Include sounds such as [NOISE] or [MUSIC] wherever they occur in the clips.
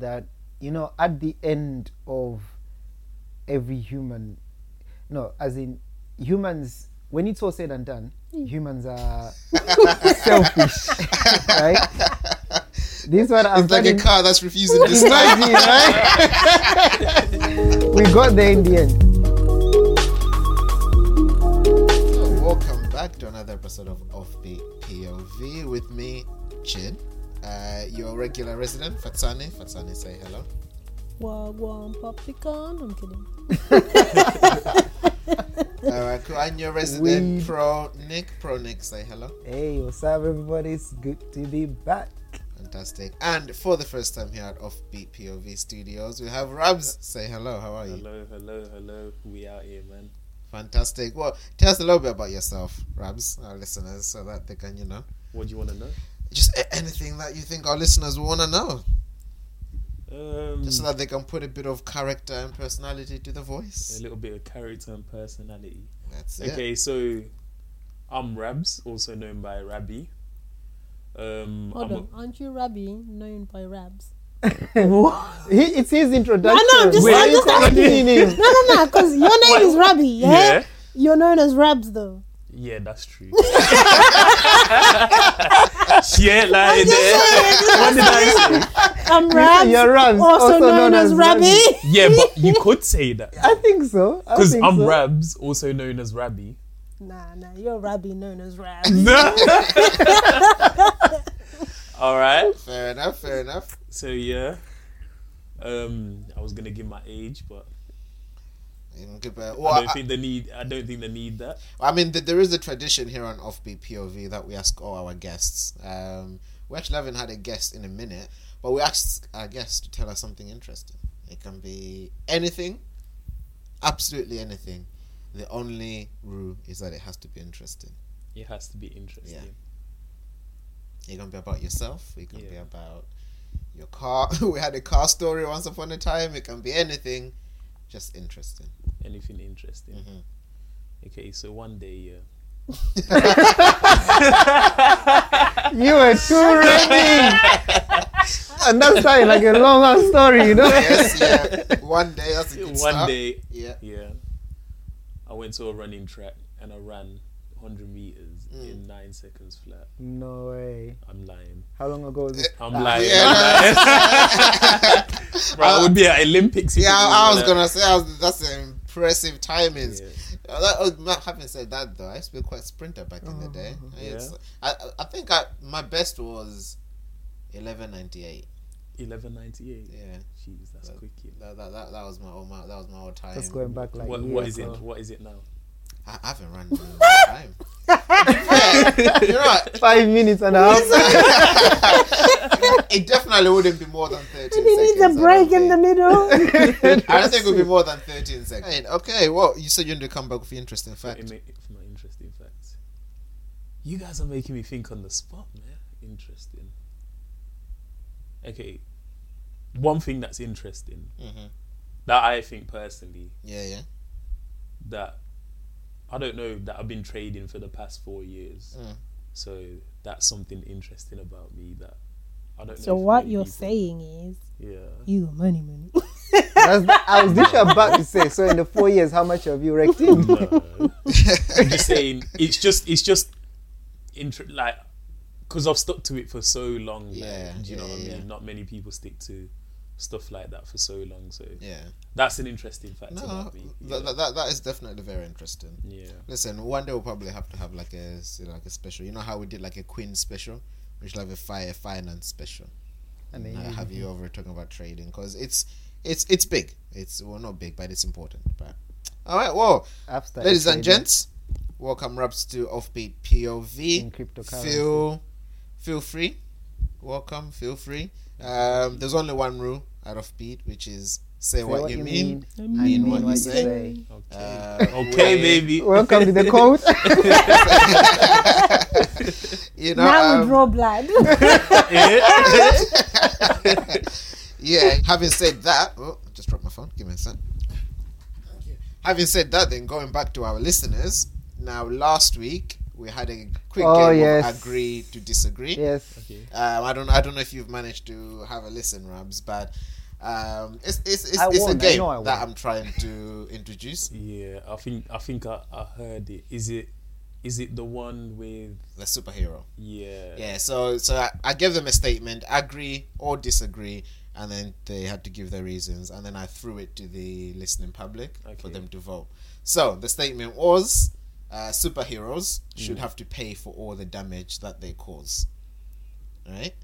that you know at the end of every human no as in humans when it's all said and done mm. humans are selfish [LAUGHS] right this one i'm It's like a car that's refusing to start. Imagine, right? we got there in the end So, welcome back to another episode of Offbeat POV with me, Chin. Uh, your regular resident, Fatsani. Fatsani, say hello. Wagwan Popcorn. I'm kidding. [LAUGHS] Alright, cool. And your resident Weed. pro Nick. Pro Nick, say hello. hey what's up everybody it's good to be back Fantastic. And for the first time here at Offbeat POV Studios, we have Rabs. Say hello. How are you? Hello, hello, hello. We out here, man. Fantastic. Well, tell us a little bit about yourself, Rabs, our listeners, so that they can, you know, What do you want to know? Just anything that you think our listeners want to know, Um, just so that they can put a bit of character and personality to the voice. a little bit of character and personality. That's it. Okay, so I'm Rabs, also known by Rabbi. Um, Hold I'm on. Aren't you Rabbi, known by Rabs? [LAUGHS] he, it's his introduction I know, I'm just- Why I'm just asking. him No, no, no. Because your [LAUGHS] name is Rabbi, yeah? yeah, You're known as Rabs, though. yeah, that's true. [LAUGHS] yeah, like what did I say? I'm Rabs. you're Rabs, also, known, as Rabbi. Yeah, but you could say that I think so. Because I'm so. Rabs, also known as Rabbi. nah, nah. You're Rabbi, known as Rabs. [LAUGHS] All right. Fair enough. Fair enough. So yeah, um, I was gonna give my age, but Mm, good, but- I don't I, think they need. I don't think they need that. I mean, th- there is a tradition here on Offbeat POV that we ask all our guests. Um, we actually haven't had a guest in a minute, but we asked our guests to tell us something interesting. It can be anything, absolutely anything. The only rule is that it has to be interesting. It has to be interesting. Yeah. It can be about yourself. It can be about your car. [LAUGHS] we had a car story once upon a time. It can be anything, just interesting. Anything interesting. Mhm. Okay, so one day, yeah. [LAUGHS] You were too ready. and that's sounding like a long ass story, you know? yes, yeah. One day, that's a good One start. day, Yeah. yeah, I went to a running track and I ran 100 meters Mm. in nine seconds flat. No way. I'm lying. How long ago was this? I'm lying. Yeah, I'm lying. [LAUGHS] Bro, I would be at Olympics. Yeah, I, I was gonna say I was, that's impressive timings. Yeah. Uh, that, oh, not having said that though, I used to be quite a sprinter back in the day. It's, I, I- I think I, my best was eleven ninety eight. 1198. Yeah, Jeez, that's quick. yeah. that, that, that, that was my old my, that was my old time. That's going back like What, years what is it? What is it now? I, I haven't run in a long time. yeah, [LAUGHS] you're right. Five minutes and a half. [LAUGHS] It definitely wouldn't be more than thirteen He seconds. needs a I don't break in the middle. [LAUGHS] I don't think it would be more than thirteen seconds. Okay, well, you said you wanted to come back with your interesting fact. It ma- for my interesting facts. You guys are making me think on the spot, man. Interesting. Okay, one thing that's interesting Mhm. that I think personally Yeah, yeah. that I don't know that I've been trading for the past four years, Mm. so that's something interesting about me that I don't know. so what you're people- saying is, Yeah. you got money, money. [LAUGHS] That's I was just about to say. So in the four years, how much have you wrecked in? No. [LAUGHS] I'm just saying it's just it's just inter- like because I've stuck to it for so long. like, Yeah, do you know yeah, what I mean? Not many people stick to stuff like that for so long. So Yeah. that's an interesting fact No, about me. that, that, that, that is definitely very interesting. Yeah. Listen, one day we'll probably have to have like a say, like a special. You know how we did like a Queen special? We should have a fire finance special. And then Uh, you- have you over talking about trading because it's it's it's big. It's well not big, but it's important. But all right, well, I've started ladies and gents, welcome Rabs to Offbeat POV. in cryptocurrency. Feel feel free. Welcome. Feel free. Um, there's only one rule at Offbeat, which is say, Say what, you mean. and mean mean what you what you say. say. Okay. Uh, okay, we- baby. [LAUGHS] [LAUGHS] Welcome to the code. [LAUGHS] you know, now we um, draw blood. yeah. Having said that, oh, I just dropped my phone. Give me a sec. Having said that, then going back to our listeners. Now, last week we had a quick Oh, game yes. of agree to disagree. Yes. Okay. Um, I don't I don't know if you've managed to have a listen, Rabs, but um, it's it's it's, it's a won, I game I that. I'm trying to [LAUGHS] introduce. Yeah, I think I think I, I heard it. Is it is it the one with The superhero. yeah? Yeah, so so I, I gave them a statement, agree or disagree, and then they had to give their reasons, and then I threw it to the listening public for them to vote. So the statement was, uh, superheroes should have to pay for all the damage that they cause. Right.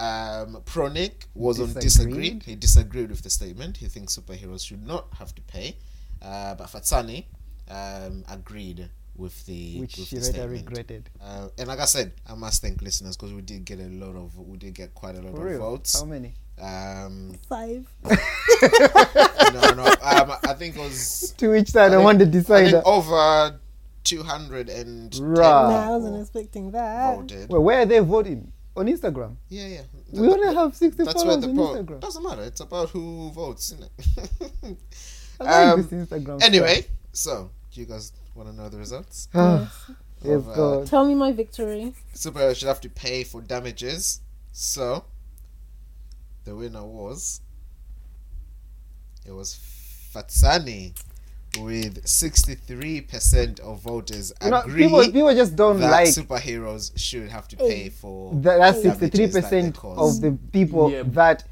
Um, Pro Nick was on disagree. Disagreed. He disagreed with the statement. He thinks superheroes should not have to pay. Uh, but Fatsani um, agreed with the Which with she the later statement. regretted. Uh, and like I said, I must thank listeners because we did get a lot of, we did get quite a lot For of real. votes. How many? Um, Five. [LAUGHS] no, no, um, I think it was [LAUGHS] To each side, I, think- want the I decider. over two hundred and Right. Nah, I wasn't expecting that. voted. Well, where are they voting? On Instagram. Yeah, yeah. We only have 60 That's where followers the on poll Instagram. doesn't matter. It's about who votes, isn't it? I like Um, this Instagram. anyway, so do you guys want to know the results? yes, of, uh, Tell me my victory. Superheroes should have to pay for damages. So the winner was it was Fatsani with sixty three percent of voters You know, agree people, people just don't that like superheroes should have to oh. pay for that, that's damages that they 63% cause. of the people Yeah. that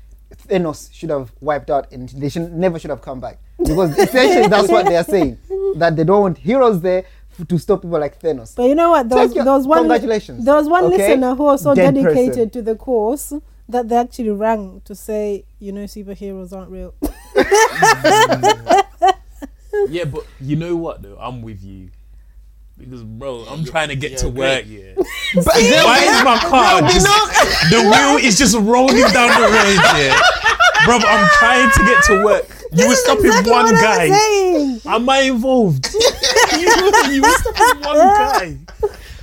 Thanos should have wiped out and they should never should have come back. Because essentially that's what they are saying. [LAUGHS] That they don't want heroes there to stop people like Thanos. But you know what? There was, your- there was one. congratulations. There was one Okay? listener who was so Dead dedicated person. to the course that they actually rang to say, you know, superheroes aren't real. [LAUGHS] [LAUGHS] Yeah, but you know what though? I'm with you. Because bro, I'm you- trying to get to work, yeah. But [LAUGHS] Why is my car just the wheel is just rolling down the road, yeah? Bro, I'm trying to get to work. You were stopping Exactly one what I'm guy. Am I involved? [LAUGHS] you, you were stopping one guy.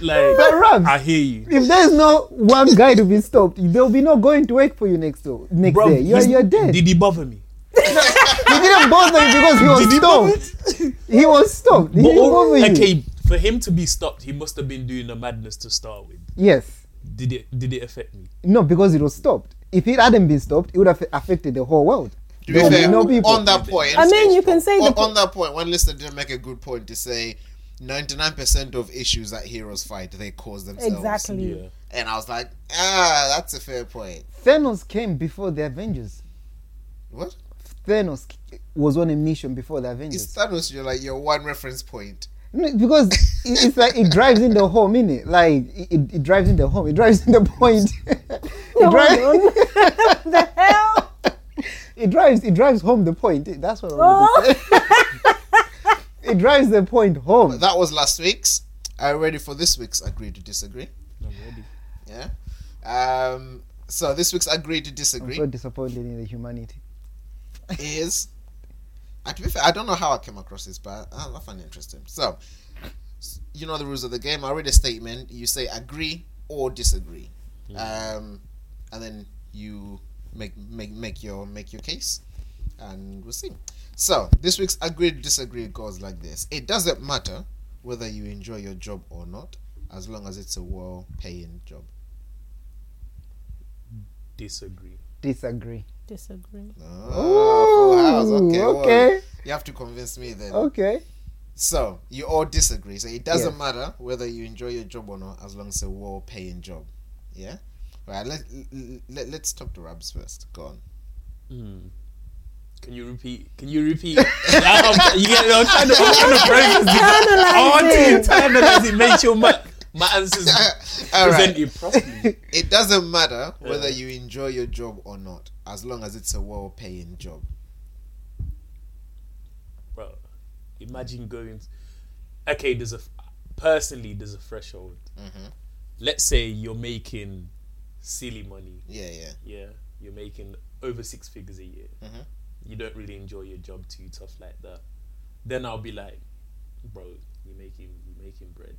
Like But Rabs, I hear you. if there's no one guy to be stopped, there'll be no going to work for you next door, next Bro, day. You're, you're dead. Did he bother me? He didn't bother you because he was Did stopped. He was stopped. He didn't all- bother you. okay, for him to be stopped, he must have been doing a madness to start with. Yes. Did it? Did it affect me? No, because it was stopped. If it hadn't been stopped, it would have affected the whole world. To There will fair, be no people. on that point, I mean, you can say on, the- on that point, one listener did make a good point to say ninety nine percent of issues that heroes fight they cause themselves. Exactly. Yeah. And I was like, ah, that's a fair point. Thanos came before the Avengers. What? Thanos was on a mission before the Is Avengers. Thanos your like your one reference point? No, because it's like it drives in the home, innit? Like it, it, it drives in the home. It drives in the point. [LAUGHS] it, Hold drives, on. [LAUGHS] the hell? [LAUGHS] it drives. It drives home the point. That's what I wanted to say. it drives the point home. That was last week's. Are you ready for this week's agree to disagree? I'm ready. Yeah. Um. So this week's agree to disagree. I'm disagree so disappointed in the humanity. Is. And to be fair, I don't know how I came across this, but I, I find it interesting. So, you know the rules of the game. I read a statement. You say agree or disagree, um, and then you make make make your make your case, and we'll see. So this week's agree disagree goes like this: It doesn't matter whether you enjoy your job or not, as long as it's a well-paying job. Disagree. Disagree. Disagree. Oh, full house. Okay, well, okay. you have to convince me then. Okay. So you all disagree. So it doesn't Yes. matter whether you enjoy your job or not, as long as it's a well-paying job. Yeah. Right. Let, let let's talk to Rabs first. Go on. Hmm. Can you repeat? Can you repeat? [LAUGHS] I'm, you get, I'm trying to, I'm trying to process it. I want to internalize it. Make sure my my answers [LAUGHS] All right. presented properly. It doesn't matter whether you enjoy your job or not, as long as it's a well-paying job. Bro, imagine going. Okay, there's a personally there's a threshold. Mhm. Let's say you're making silly money. Yeah, yeah. Yeah, you're making over six figures a year. Mhm. You don't really enjoy your job too tough like that. Then I'll be like, bro, you're making you're making bread.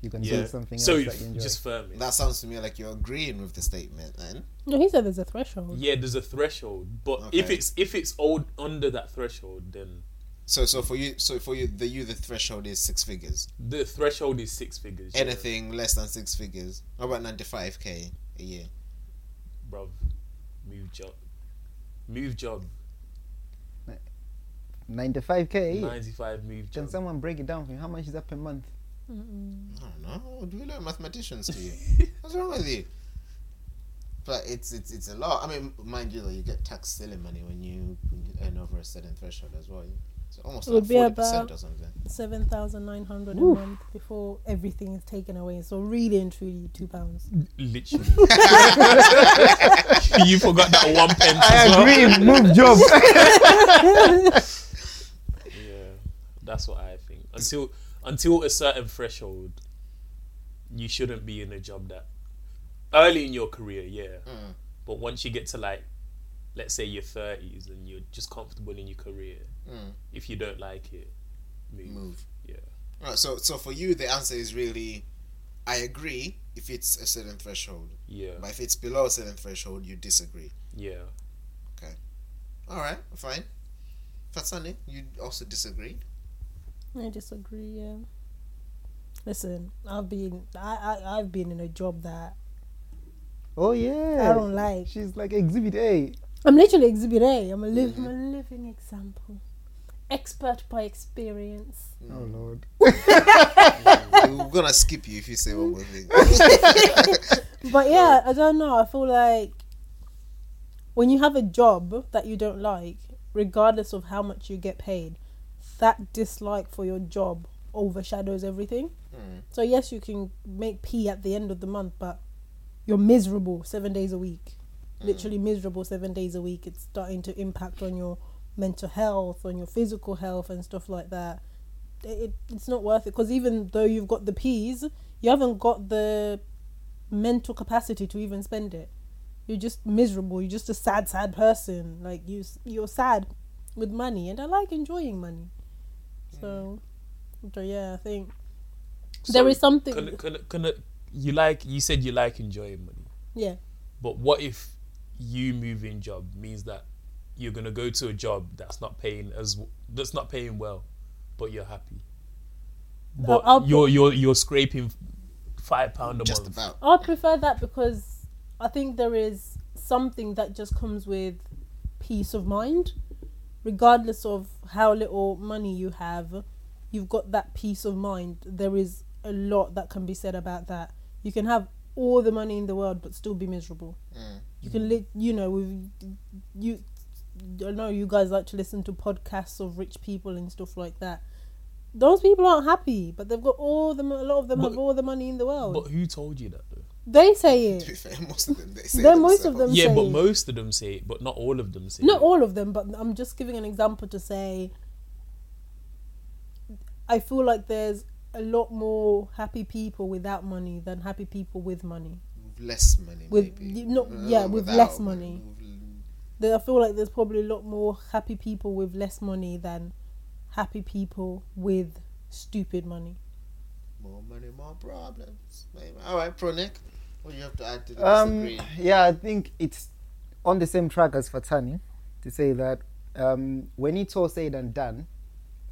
You can Yeah. do something so else that you enjoy. just firm it. That sounds to me like you're agreeing with the statement. Then No, he said there's a threshold. Yeah, there's a threshold, but if it's if it's old under that threshold, then So so for you so for you the you the threshold is six figures. The threshold is six figures. yeah. Anything less than six figures. How about ninety five K a year? bruv. Move job. Move job. 95k. 95 move Can someone break it down for me? How much is that per month? I don't know. Do we learn mathematicians to you? [LAUGHS] What's wrong with you? But it's it's it's a lot. I mean, mind you, though, you get tax stealing money when you, when you earn over a certain threshold as well. It's almost It like would be forty percent about- or something. Seven thousand nine hundred a month before everything is taken away. So really and truly, two pounds. Literally. [LAUGHS] you forgot that one pence I as well. agree. Move job. [LAUGHS] Yeah, that's what I think. Until until a certain threshold, you shouldn't be in a job that early in your career, yeah. Mm. But once you get to like, let's say your thirties and you're just comfortable in your career, Mm. if you don't like it, move. Move. Yeah. Right. So so for you, the answer is really, I agree if it's a certain threshold. Yeah. But if it's below a certain threshold, you disagree. Yeah. Okay all right, fine. Fatsani, you also disagree. I disagree. Yeah. Listen, I've been I, I I've been in a job that Oh yeah. I don't like. She's like Exhibit A. I'm literally exhibit A. I'm a live, I'm a living example. Expert by experience. Oh lord. [LAUGHS] We're gonna skip you if you say one more thing. [LAUGHS] But yeah, I don't know. I feel like when you have a job that you don't like, regardless of how much you get paid, that dislike for your job overshadows everything. Mm. So yes, you can make P at the end of the month, but you're miserable seven days a week. Literally miserable seven days a week. It's starting to impact on your mental health, on your physical health, and stuff like that. It, it, it's not worth it because even though you've got the peas, you haven't got the mental capacity to even spend it. You're just miserable. You're just a sad, sad person. Like you, you're sad with money, and I like enjoying money. So, so yeah, I think there So, is something. Can, can, can, you like you said you like enjoying money, yeah, but what if you moving job means that you're gonna go to a job that's not paying as that's not paying well, but you're happy. But I'll put- you're you're you're scraping five pound a Just month. about. I'd prefer that because I think there is something that just comes with peace of mind, regardless of how little money you have. You've got that peace of mind. There is a lot that can be said about that. You can have all the money in the world but still be miserable. Mm. You can, li- you know, with you. I know you guys like to listen to podcasts of rich people and stuff like that. Those people aren't happy, but they've got all the. A lot of them But- have all the money in the world. But who told you that though? they say To be it. fair, most of them they say Then most of themselves. them- Yeah, but say- most of them say it, but not all of them say Not it. all of them, but I'm just giving an example to say. I feel like there's a lot more happy people without money than happy people with money. With less money, With- maybe. you- no, yeah, with without less money. With- I feel like there's probably a lot more happy people with less money than happy people with stupid money. More money, more problems. Maybe. All right, Pro Nick, what do you have to add to the Um, disagree? yeah, I think it's on the same track as Fatsani to say that um, when it's all said and done,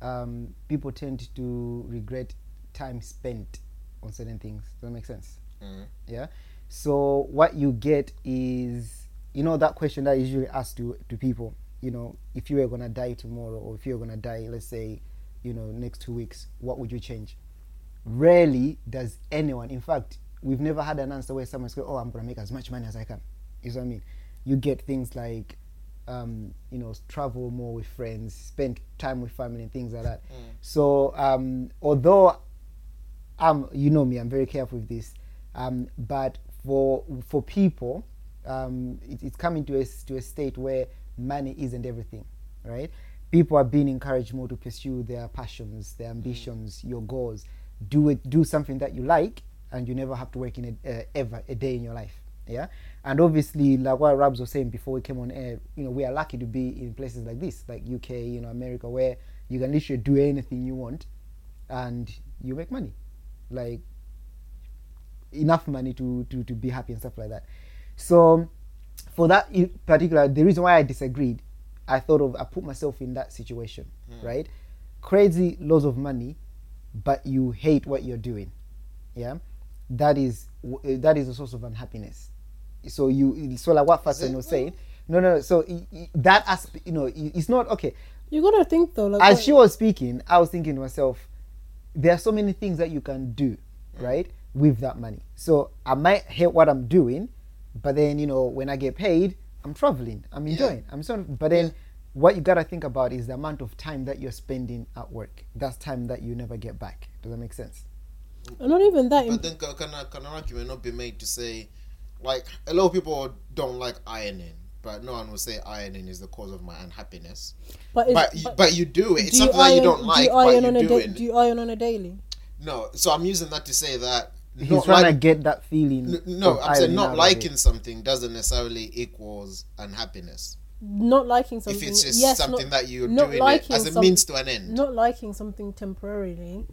um, people tend to regret time spent on certain things. Does that make sense? Mm. Yeah. So what you get is, you know, that question that is usually asked to to people. You know, if you were gonna die tomorrow, or if you're gonna die, let's say, you know, next two weeks, what would you change? Rarely does anyone. In fact, we've never had an answer where someone's going, "Oh, I'm gonna make as much money as I can." You know what I mean? You get things like, um, you know, travel more with friends, spend time with family, and things like that. So, um, although um, you know me, I'm very careful with this. Um, but for for people, um, it, it's coming to a to a state where money isn't everything, right? People are being encouraged more to pursue their passions, their ambitions, your goals. Do it. Do something that you like, and you never have to work in a, uh, ever a day in your life. Yeah, and obviously, like what Rabs was saying before we came on air, you know, we are lucky to be in places like this, like UK, you know, America, where you can literally do anything you want, and you make money like enough money to, to, to be happy and stuff like that. So for that in particular, the reason why I disagreed, I thought of I put myself in that situation, hmm. right? crazy loads of money, but you hate what you're doing. Yeah, that is eh, that is a source of unhappiness. So you so like what Fatsani was saying. No, no. no, So i- i- that aspect, you know, it's not okay. You gotta think though, like As what- she was speaking, I was thinking to myself, there are so many things that you can do, hmm. right, with that money. So I might hate what I'm doing, but then you know when I get paid, I'm traveling, I'm enjoying, I'm so. But then what you gotta think about is the amount of time that you're spending at work. That's time that you never get back. Does that make sense? not even that. But then can, can, can an argument not be made to say, like, a lot of people don't like ironing, but no one will say ironing is the cause of my unhappiness. but, it's- But, you- but you do it. It's do you something that you don't do like, you but iron you on a da- it. Do you iron on a daily? No, so I'm using that to say that He's not trying like, to get that feeling. N- no, I'm saying not liking something doesn't necessarily equals unhappiness. Not liking something. if it's just yes, something not, that you're not doing it as a some- means to an end. not liking something temporarily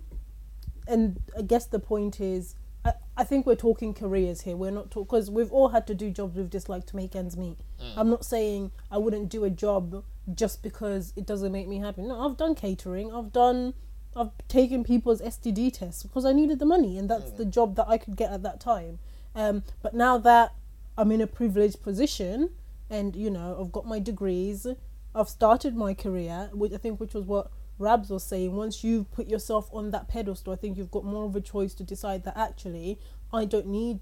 and i guess the point is i, I think we're talking careers here we're not talking because we've all had to do jobs we've disliked to make ends meet hmm. i'm not saying i wouldn't do a job just because it doesn't make me happy no i've done catering i've done i've taken people's std tests because i needed the money and that's the job that i could get at that time um, but now that i'm in a privileged position and you know i've got my degrees I've started my career, which I think which was what Rabs was saying. Once you've put yourself on that pedestal, I think you've got more of a choice to decide that actually I don't need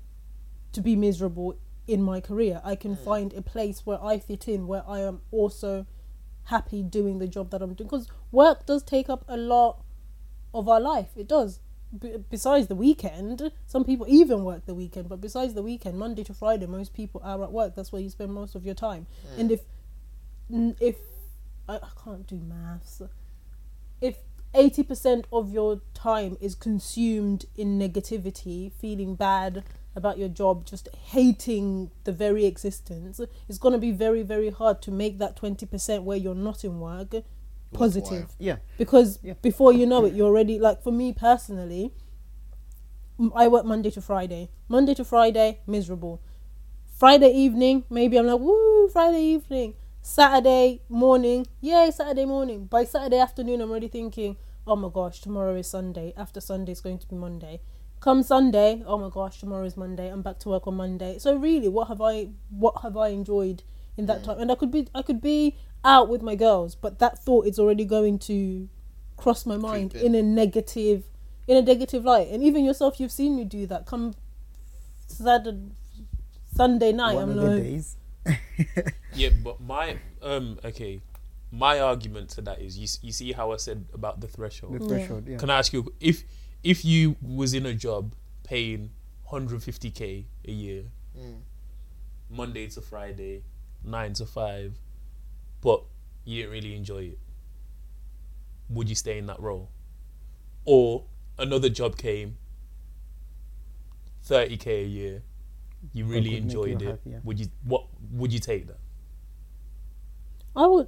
to be miserable in my career. I can find a place where I fit in, where I am also happy doing the job that I'm doing. Because work does take up a lot of our life. It does. B- besides the weekend, some people even work the weekend. But besides the weekend, Monday to Friday, most people are at work. That's where you spend most of your time. And if if I, I can't do maths, if eighty percent of your time is consumed in negativity, feeling bad about your job, just hating the very existence, it's gonna be very very hard to make that twenty percent where you're not in work positive. Yeah. because Yeah. before you know it you're already like for me personally I work monday to friday. Monday to friday miserable. Friday evening maybe i'm like woo friday evening. Saturday morning yay saturday morning. By saturday afternoon i'm already thinking oh my gosh tomorrow is sunday. After sunday is going to be monday. Come sunday oh my gosh tomorrow is monday. I'm back to work on monday. So really what have i what have i enjoyed in that time and i could be i could be out with my girls but that thought is already going to cross my mind Creep in. in a negative in a negative light and even yourself you've seen me do that come saturday sunday night One i'm of the like days. [LAUGHS] Yeah, but my um okay, my argument to that is you you see how I said about the threshold The threshold. threshold. Yeah. Can I ask you if if you was in a job paying 150k a year, Mm. Monday to Friday, nine to five, but you didn't really enjoy it, would you stay in that role? Or another job came, 30k a year, you really could make you enjoyed it. happy, yeah. Would you what would you take that? I would,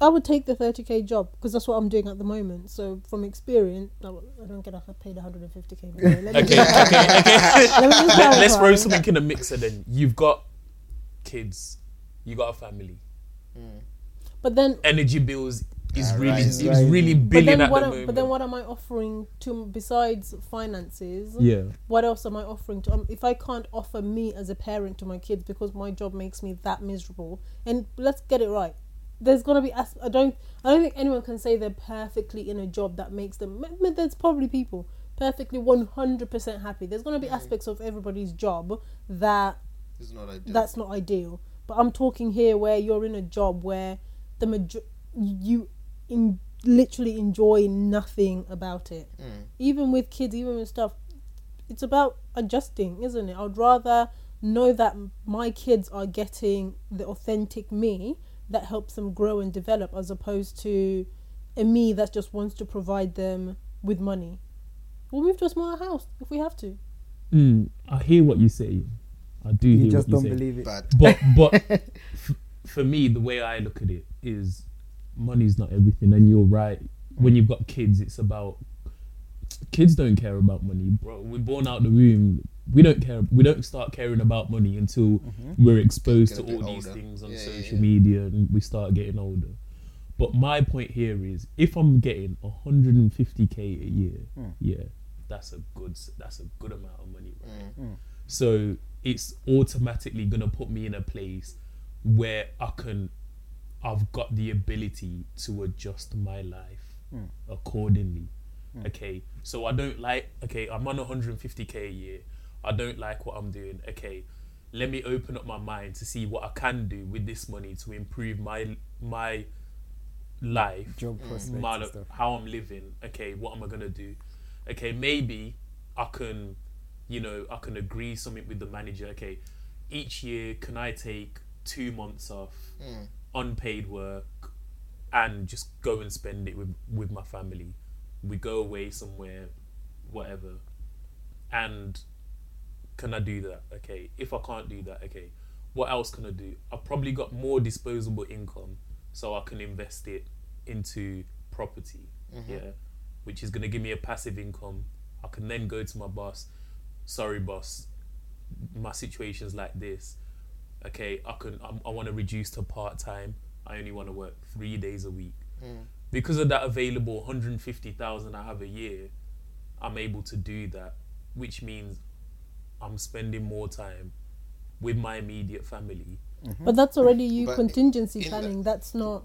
I would take the thirty k job because that's what I'm doing at the moment. So from experience, I don't get paid 150 k. Okay, okay, okay. [LAUGHS] Let Let, let's throw something in the mixer then. You've got kids, you got a family. But then, Energy bills is Yeah, really right. is Right. really but billing then at what? the Am, moment. but then what am I offering to besides finances? Yeah. What else am I offering to? Um, if I can't offer me as a parent to my kids because my job makes me that miserable, and let's get it right. There's gonna be. as- I don't. I don't think anyone can say they're perfectly in a job that makes them. I mean, There's probably people perfectly 100% happy. There's gonna be aspects of everybody's job that It's not ideal. that's not ideal. But I'm talking here where you're in a job where the major you in literally enjoy nothing about it. Even with kids, even with stuff, it's about adjusting, isn't it? I'd rather know that my kids are getting the authentic me that helps them grow and develop, as opposed to a me that just wants to provide them with money. We'll move to a smaller house if we have to. Mm, I hear what you say. I do You hear just what don't you say. believe it. But But [LAUGHS] but f- for me, the way I look at it is money's not everything, and you're right. When you've got kids, it's about kids don't care about money, bro. We're born out the womb. We don't care. We don't start caring about money until we're exposed to all bit these things on Yeah, yeah, social yeah. media and we start getting older. But my point here is, if I'm getting 150k a year, yeah, that's a good that's a good amount of money, right? Hmm. So it's automatically gonna put me in a place where I can, I've got the ability to adjust my life hmm. accordingly. Hmm. Okay, so I don't like. Okay, I'm on 150k a year. I don't like what I'm doing. Okay, let me open up my mind to see what I can do with this money to improve my my life, Job hmm. prospects my, stuff. how I'm living. Okay, what am I gonna do? Okay, maybe I can, you know, I can agree something with the manager. Okay, each year can I take two months off, mm. unpaid work, and just go and spend it with with my family. We go away somewhere, whatever, and can I do that? Okay, if I can't do that, okay, what else can I do? I've probably got more disposable income, so I can invest it into property, mm-hmm. yeah, which is gonna give me a passive income. I can then go to my boss. Sorry, boss, my situation's like this. Okay, I can. I'm, I want to reduce to part time. I only want to work three days a week. Hmm. Because of that available 150,000 I have a year, I'm able to do that, which means I'm spending more time with my immediate family. Mm-hmm. But that's already you But contingency in planning. That's not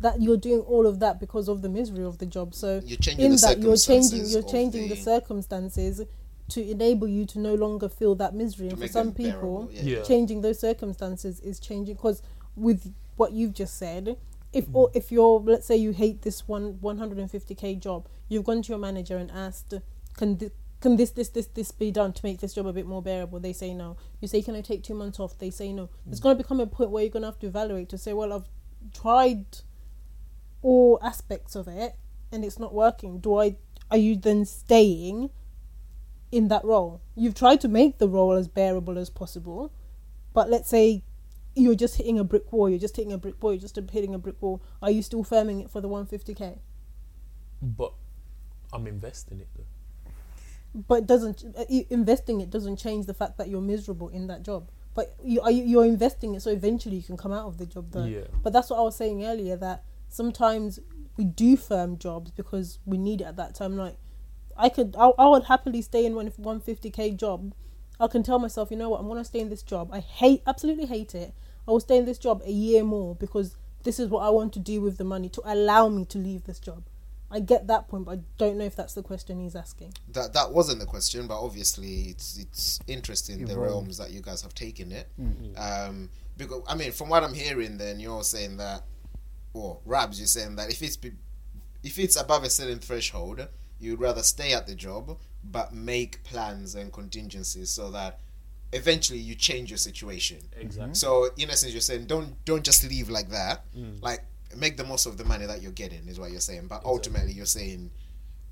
that you're doing all of that because of the misery of the job. So You're changing in the that you're changing you're changing the the- circumstances to enable you to no longer feel that misery. And for some people, bearable, yeah. Yeah. changing those circumstances is changing because with what you've just said if mm. or if you're let's say you hate this one 150k job you've gone to your manager and asked can thi- can this this this this be done to make this job a bit more bearable? They say no. You say can i take two months off? They say no. It's going to become a point where you're going to have to evaluate to say well i've tried all aspects of it and it's not working. Do i are you then staying in that role you've tried to make the role as bearable as possible but let's say you're just hitting a brick wall, you're just hitting a brick wall, you're just hitting a brick wall. Are you still firming it for the 150k? But I'm investing it though. But it doesn't uh, investing it doesn't change the fact that you're miserable in that job. But you are you, you're investing it so eventually you can come out of the job though. Yeah. But that's what I was saying earlier that sometimes we do firm jobs because we need it at that time. Like I could I, I would happily stay in one 150k job. I can tell myself, you know what, I'm gonna stay in this job. I hate absolutely hate it. I will stay in this job a year more because this is what I want to do with the money to allow me to leave this job. I get that point, but I don't know if that's the question he's asking. that that wasn't the question, but obviously it's it's interesting the realms that you guys have taken it. Um, because I mean, from what I'm hearing, then you're saying that, or Rabs, you're saying that if it's be, if it's above a certain threshold, you'd rather stay at the job but make plans and contingencies so that eventually you change your situation. Exactly. Mm-hmm. So in essence, you're saying don't don't just leave like that. Mm. Like make the most of the money that you're getting is what you're saying. But ultimately, you're saying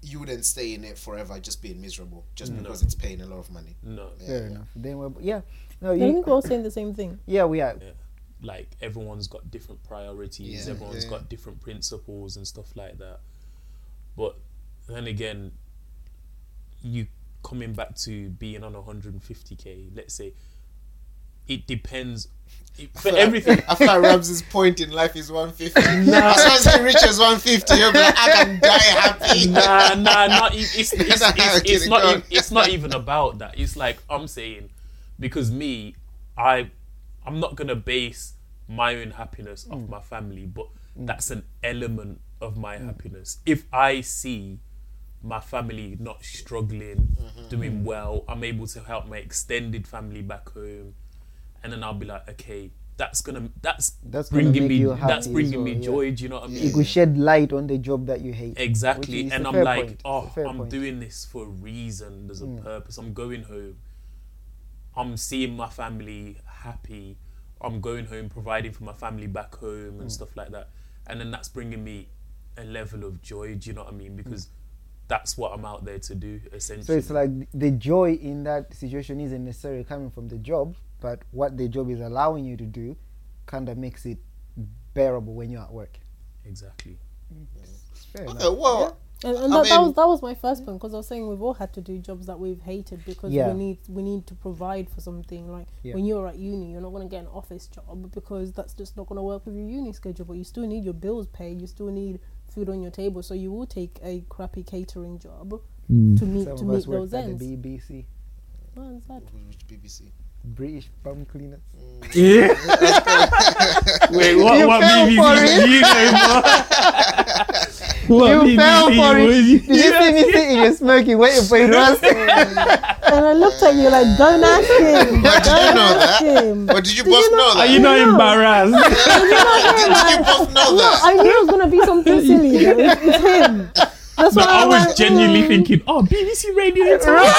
you wouldn't stay in it forever, just being miserable, just because it's paying a lot of money. No. Fair enough. Then we're, yeah, no, I you, think we're all saying the same thing. yeah, we are. Yeah. Like everyone's got different priorities, Yeah, everyone's yeah. got different principles and stuff like that. But then again, you coming back to being on 150k, let's say, it depends. It, for like- everything, I feel like Rabs' point in life is 150. [LAUGHS] Nah. As soon as he reaches 150, you'll be like, I can die happy. nah, nah, not it's it's, [LAUGHS] it's, Nah, it's, kidding, not go e- it's not even about that. It's like I'm saying because me, I I'm not gonna base my own happiness off Mm. my family, but that's an element of my happiness. If I see my family not struggling, Mm-hmm. doing well, I'm able to help my extended family back home, and then I'll be like, okay. That's gonna that's, That's gonna bringing make me you happy that's as bringing me well, yeah. joy. Do you know what I mean? You could shed light on the job that you hate. Exactly. And a I'm like, point. Oh, I'm point. Mm. doing this for a reason. There's a purpose. I'm going home. I'm seeing my family happy. I'm going home, providing for my family back home Mm. and stuff like that. And then that's bringing me a level of joy. Do you know what I mean? Mm. Because that's what I'm out there to do, essentially. So it's like the joy in that situation isn't necessarily coming from the job, but what the job is allowing you to do kind of makes it bearable when you're at work. exactly. It's Okay, enough. well, And, and I that, that was that was my first point because I was saying we've all had to do jobs that we've hated because Yeah. we need we need to provide for something. Like Yeah. when you're at uni, you're not going to get an office job because that's just not going to work with your uni schedule. But you still need your bills paid. You still need food on your table, so you will take a crappy catering job mm. to meet Some to of meet us those at ends. the BBC, What is that? Which BBC? British bum cleaners. Mm. Yeah. [LAUGHS] Wait, what? You what fell BBC? [LAUGHS] for it. You. What you fell for it. Did you see me [LAUGHS] sitting here smoking, waiting for it to ask? And I looked at you like, don't ask him. [LAUGHS] But did you Don't know ask that? him. But did you both know Are that? you not embarrassed? did [LAUGHS] you both know No, that? I knew it was gonna be something silly. It's, it's him. That's No, why I was went, genuinely mm. thinking, oh, BBC Radio. All right.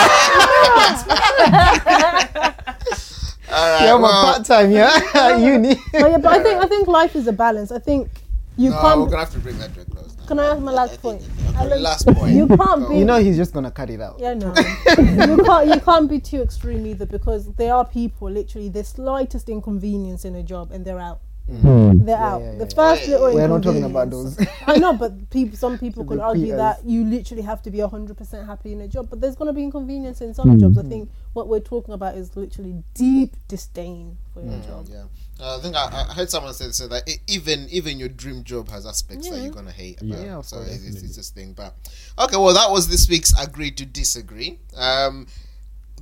Yeah, I'm well, a part time, yeah, at uni. But, yeah, but I think I think life is a balance. I think you no, we're can't. gonna have to bring that to a close now. Can I ask my last point? okay, last point. You can't be. You know he's just gonna cut it out. Yeah, no. [LAUGHS] you can't. You can't be too extreme either because there are people literally the slightest inconvenience in a job and they're out. Mm. Hmm. They're out. yeah, the yeah. first Yeah, little We're not talking about those. [LAUGHS] I know, but [LAUGHS] people, some people could argue Peters. that you literally have to be hundred percent happy in a job, but there's going to be inconvenience in some jobs. I hmm. think what we're talking about is literally deep disdain for your hmm, job. Yeah, uh, I think I, I heard someone say, say that even even your dream job has aspects that you're gonna hate. About. Yeah, so it's, it's, it's this thing. But okay, well, that was this week's agree to disagree. Um,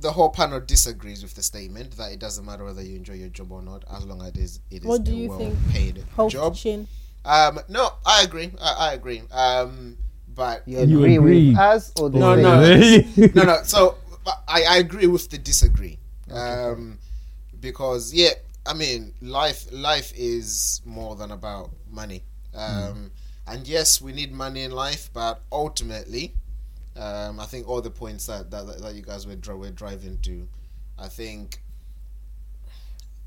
the whole panel disagrees with the statement that it doesn't matter whether you enjoy your job or not, as long as it is it is What do a you well think? paid Host job. chin. Um, no, I agree. I, I agree. Um, but You You agree agree. with us or the No, no. no, no. So I, I agree with the disagree, um, because yeah, I mean, life life is more than about money, um, and yes, we need money in life, but ultimately, um, I think all the points that that, that you guys were were driving to, I think.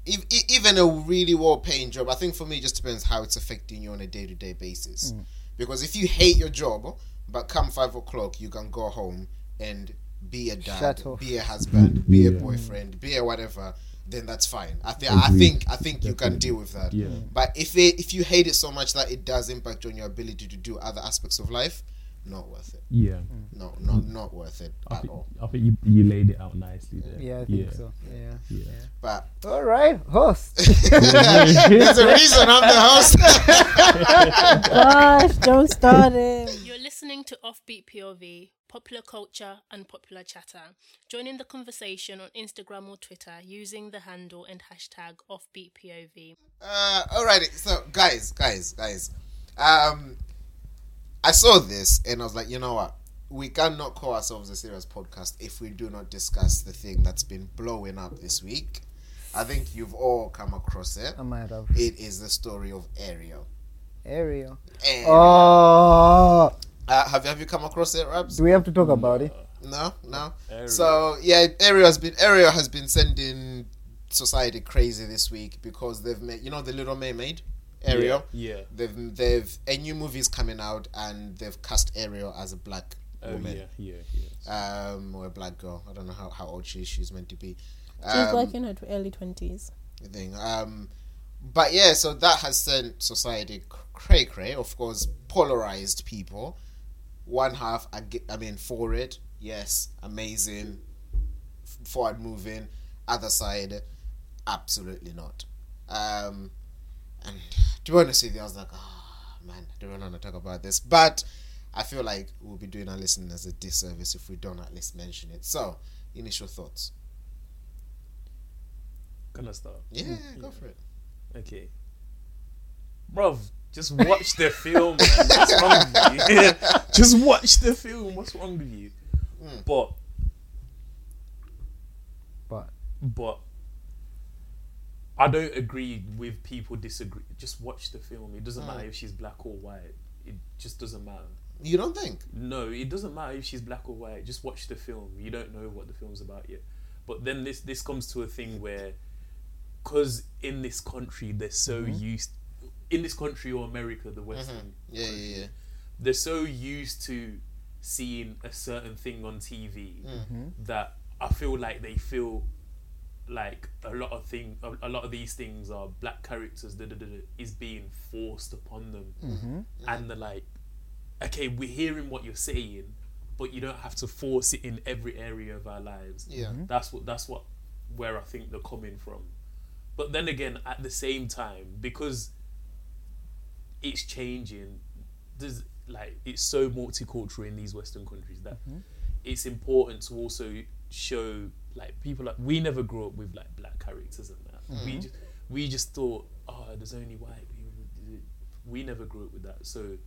ev- e- Even a really well-paying job, I think for me, it just depends how it's affecting you on a day-to-day basis. Because if you hate your job, but come five o'clock, you can go home and be a dad, be a husband, be a boyfriend, be a whatever. Then that's fine. I think I think I think you can deal with that. Yeah. But if it, if you hate it so much that it does impact on your ability to do other aspects of life, not worth it. Yeah. No, not not worth it I at think, all. I think you, you laid it out nicely there. Yeah, I think so. Yeah. Yeah. But All right, host. [LAUGHS] there's a reason I'm the host. Gosh, don't start [LAUGHS] it. You're listening to Offbeat POV, popular culture and popular chatter. Join in the conversation on Instagram or Twitter using the handle and hashtag Offbeat POV. Uh, alrighty, so guys, guys, guys, um, I saw this and I was like, you know what? We cannot call ourselves a serious podcast if we do not discuss the thing that's been blowing up this week. I think you've all come across it. I might have. It is the story of Ariel. Ariel. And, Oh, uh, have have you come across it, Rabs? do we have to talk about it? No, no. So yeah, Ariel has been Ariel has been sending society crazy this week because they've made you know the Little Mermaid, Ariel. Yeah. They've they've a new movie's coming out and they've cast Ariel as a black Oh, woman, yeah, yeah, yeah. um, or a black girl. I don't know how, how old she she's meant to be. She's Um, like in her early twenties. thing. Um, but yeah, so that has sent society cray cray. Of course, polarized people. One half, I, get, I mean, for it, yes, amazing, forward moving. Other side, absolutely not. Um, and to be honest with you, I was like, oh man, I don't want to talk about this. But I feel like we'll be doing our listeners a disservice if we don't at least mention it. So, initial thoughts. Can I start? Yeah, mm-hmm. go for it. Okay. Bruv, just watch the film, man. What's wrong with you? [LAUGHS] just watch the film. What's wrong with you? Hmm. But, But but, I don't agree with people disagree. Just watch the film. It doesn't mm. matter if she's black or white. It just doesn't matter. You don't think? No, it doesn't matter if she's black or white. Just watch the film. You don't know what the film's about yet. But then this this comes to a thing where, because in this country they're so mm-hmm. used, in this country or America, the Western, mm-hmm. Yeah, yeah, yeah. they're so used to seeing a certain thing on TV mm-hmm. that I feel like they feel like a lot of thing, a, a lot of these things are black characters da, da, da, da, is being forced upon them, and they're like, okay, we're hearing what you're saying, but you don't have to force it in every area of our lives. Yeah. Mhm. That's what that's what where I think they're coming from. But then again, at the same time, because it's changing, there's like it's so multicultural in these Western countries that it's important to also show like people like we never grew up with like black characters and that. We mm-hmm. just we just thought, oh, there's only white people. We never grew up with that, so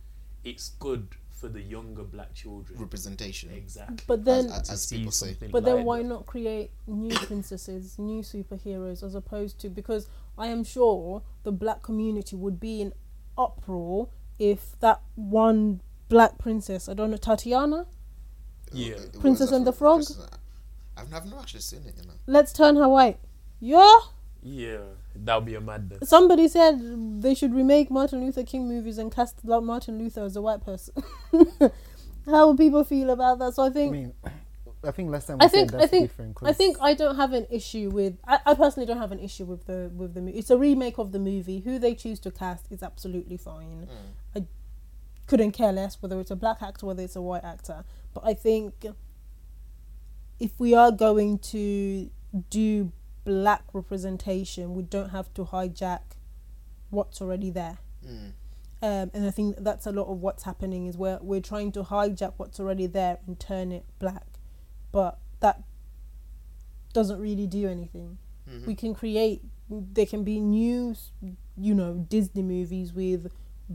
it's good for the younger black children. Representation. Exactly. But then, as, to as see people say. something but then why that. not create new [COUGHS] princesses, new superheroes, as opposed to because I am sure the black community would be in uproar if that one black princess, I don't know, Tatiana, Yeah. Princess and the fr- Frog? Princess- I've, I've not actually seen it, you know. let's turn her white. Yeah. Yeah, that would be a madness. Somebody said they should remake Martin Luther King movies and cast Martin Luther as a white person. [LAUGHS] How would people feel about that? So I I think mean, I think last time I think said I think different. I think I don't have an issue with. I, I personally don't have an issue with the with the movie. It's a remake of the movie. Who they choose to cast is absolutely fine. Mm. I couldn't care less whether it's a black actor whether it's a white actor. But I think if we are going to do black representation, we don't have to hijack what's already there. Mm. Um, and I think that's a lot of what's happening is where we're trying to hijack what's already there and turn it black, but that doesn't really do anything. Mm-hmm. We can create. There can be new, you know, Disney movies with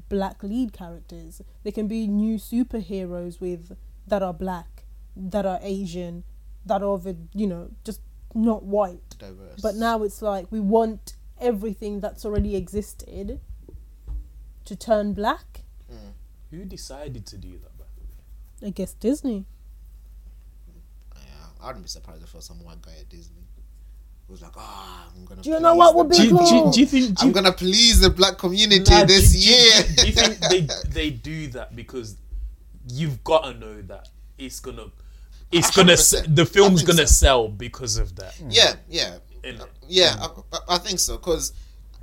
black lead characters. There can be new superheroes with that are black, that are Asian, that are of a, you know just not white. Diverse. But now it's like we want everything that's already existed to turn black. Who decided to do that? By the way? I guess Disney. Yeah, I wouldn't be surprised if it was some white guy at Disney who's like, ah, I'm gonna. Do you know what the would be black Do, you- do, do you think? Do I'm gonna please the black community Nah, this do you- year. Do you think they [LAUGHS] they do that because you've got to know that it's gonna it's gonna s- the film's gonna so. sell because of that. yeah, yeah, innit? yeah. I, I- I think so because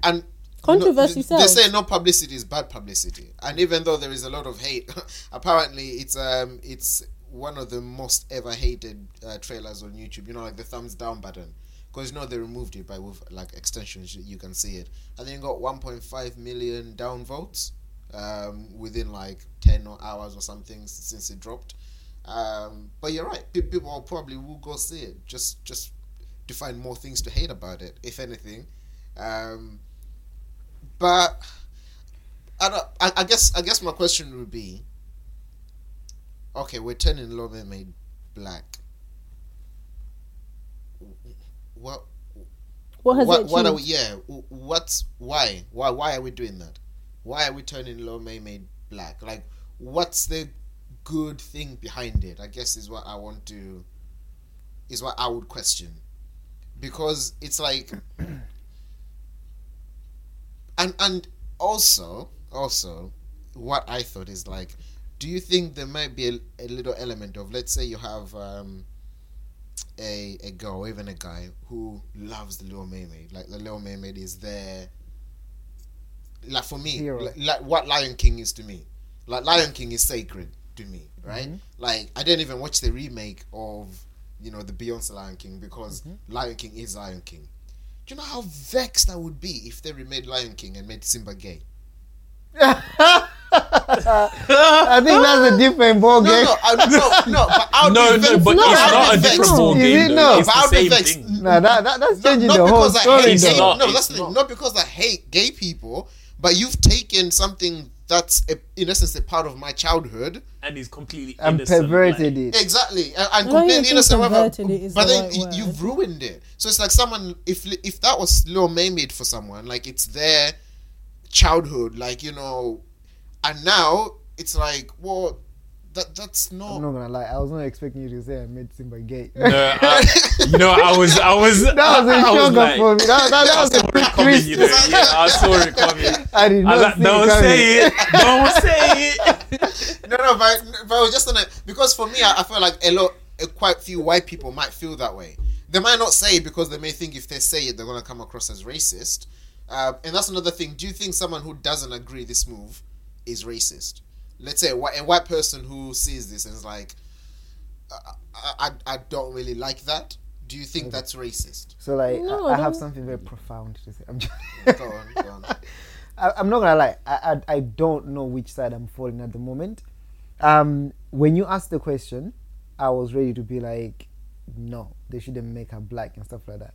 and. Controversy you know, sells. They say no publicity is bad publicity, and even though there is a lot of hate, [LAUGHS] apparently it's um it's one of the most ever hated uh, trailers on YouTube. You know, like the thumbs down button, because you know they removed it by with like extensions. You, you can see it. and then it got 1.5 million down votes um, within like 10 or hours or something since it dropped. Um, but you're right. pe- People probably will go see it just just to find more things to hate about it, if anything. Um, but I, don't, I, I guess I guess my question would be, okay, we're turning Little Mermaid black. What What has what, it what are we? Yeah, what's why? Why why are we doing that? Why are we turning Little Mermaid black? Like, what's the good thing behind it? I guess is what I want to. Is what I would question, because it's like, [CLEARS THROAT] and and also also, what I thought is like, do you think there might be a, a little element of let's say you have um, a a girl or even a guy who loves the Little Mermaid. Like the Little Mermaid is there. Like for me, like, like what Lion King is to me. Like Lion King is sacred to me, mm-hmm. right? Like I didn't even watch the remake of you know the Beyonce Lion King because mm-hmm. Lion King is Lion King. Do you know how vexed I would be if they remade Lion King and made Simba gay? [LAUGHS] I think that's a different ball game. no, I, no, no, but I'll No, be no, vexed. but No, it's not a vexed. different ball game. no? It's But the I'll be same vexed. thing. Nah, that, that that's changing not the whole story. hate It's gay, though. not, no, it's that's the not. Not because I hate gay people, but you've taken something that's a, in essence a part of my childhood. and he's completely And innocent, perverted like- it. Exactly, and, and I don't completely think innocent. whatever, perverted it is but the then right y- you've ruined it. So it's like someone if if that was Little Mermaid for someone, like it's their childhood, like you know, and now it's like, well, that that's not. I'm not. not gonna lie, I was not expecting you to say I made Simba gay. No, I, you know, I was, I was, [LAUGHS] that was a I, I was shocker like, for me. That, that, that was a it big coming, twist. you know. Yeah, I saw it coming. [LAUGHS] I did I was not like, don't it say it, don't [LAUGHS] say it. No, no, but, but I was just on it because for me, I, I feel like a lot, a quite few white people might feel that way. They might not say it because they may think if they say it, they're gonna come across as racist. Uh, and that's another thing. Do you think someone who doesn't agree this move is racist? Let's say a white, a white person who sees this and is like, I, I, I don't really like that. Do you think that's racist? So like, No, I, I I have something very profound to say. I'm just, Go on, go on. [LAUGHS] I, I'm not gonna lie. I, I I don't know which side I'm falling at the moment. Um, when you asked the question, I was ready to be like, no, they shouldn't make her black and stuff like that.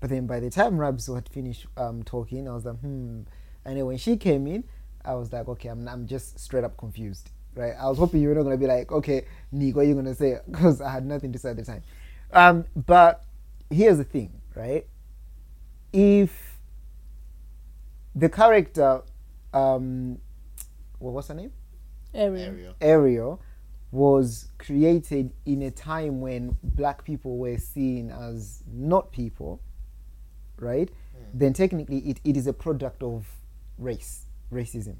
But then by the time Rabs had finished um, talking, I was like, hmm. And then when she came in, I was like, okay, I'm, I'm just straight up confused, right? I was hoping you were not going to be like, okay, Nick, what are you going to say? [LAUGHS] Because I had nothing to say at the time. Um, but here's the thing, right? If the character, um, what what's her name? Ariel. Area. Ariel was created in a time when black people were seen as not people, right? Then technically it, it is a product of race, racism.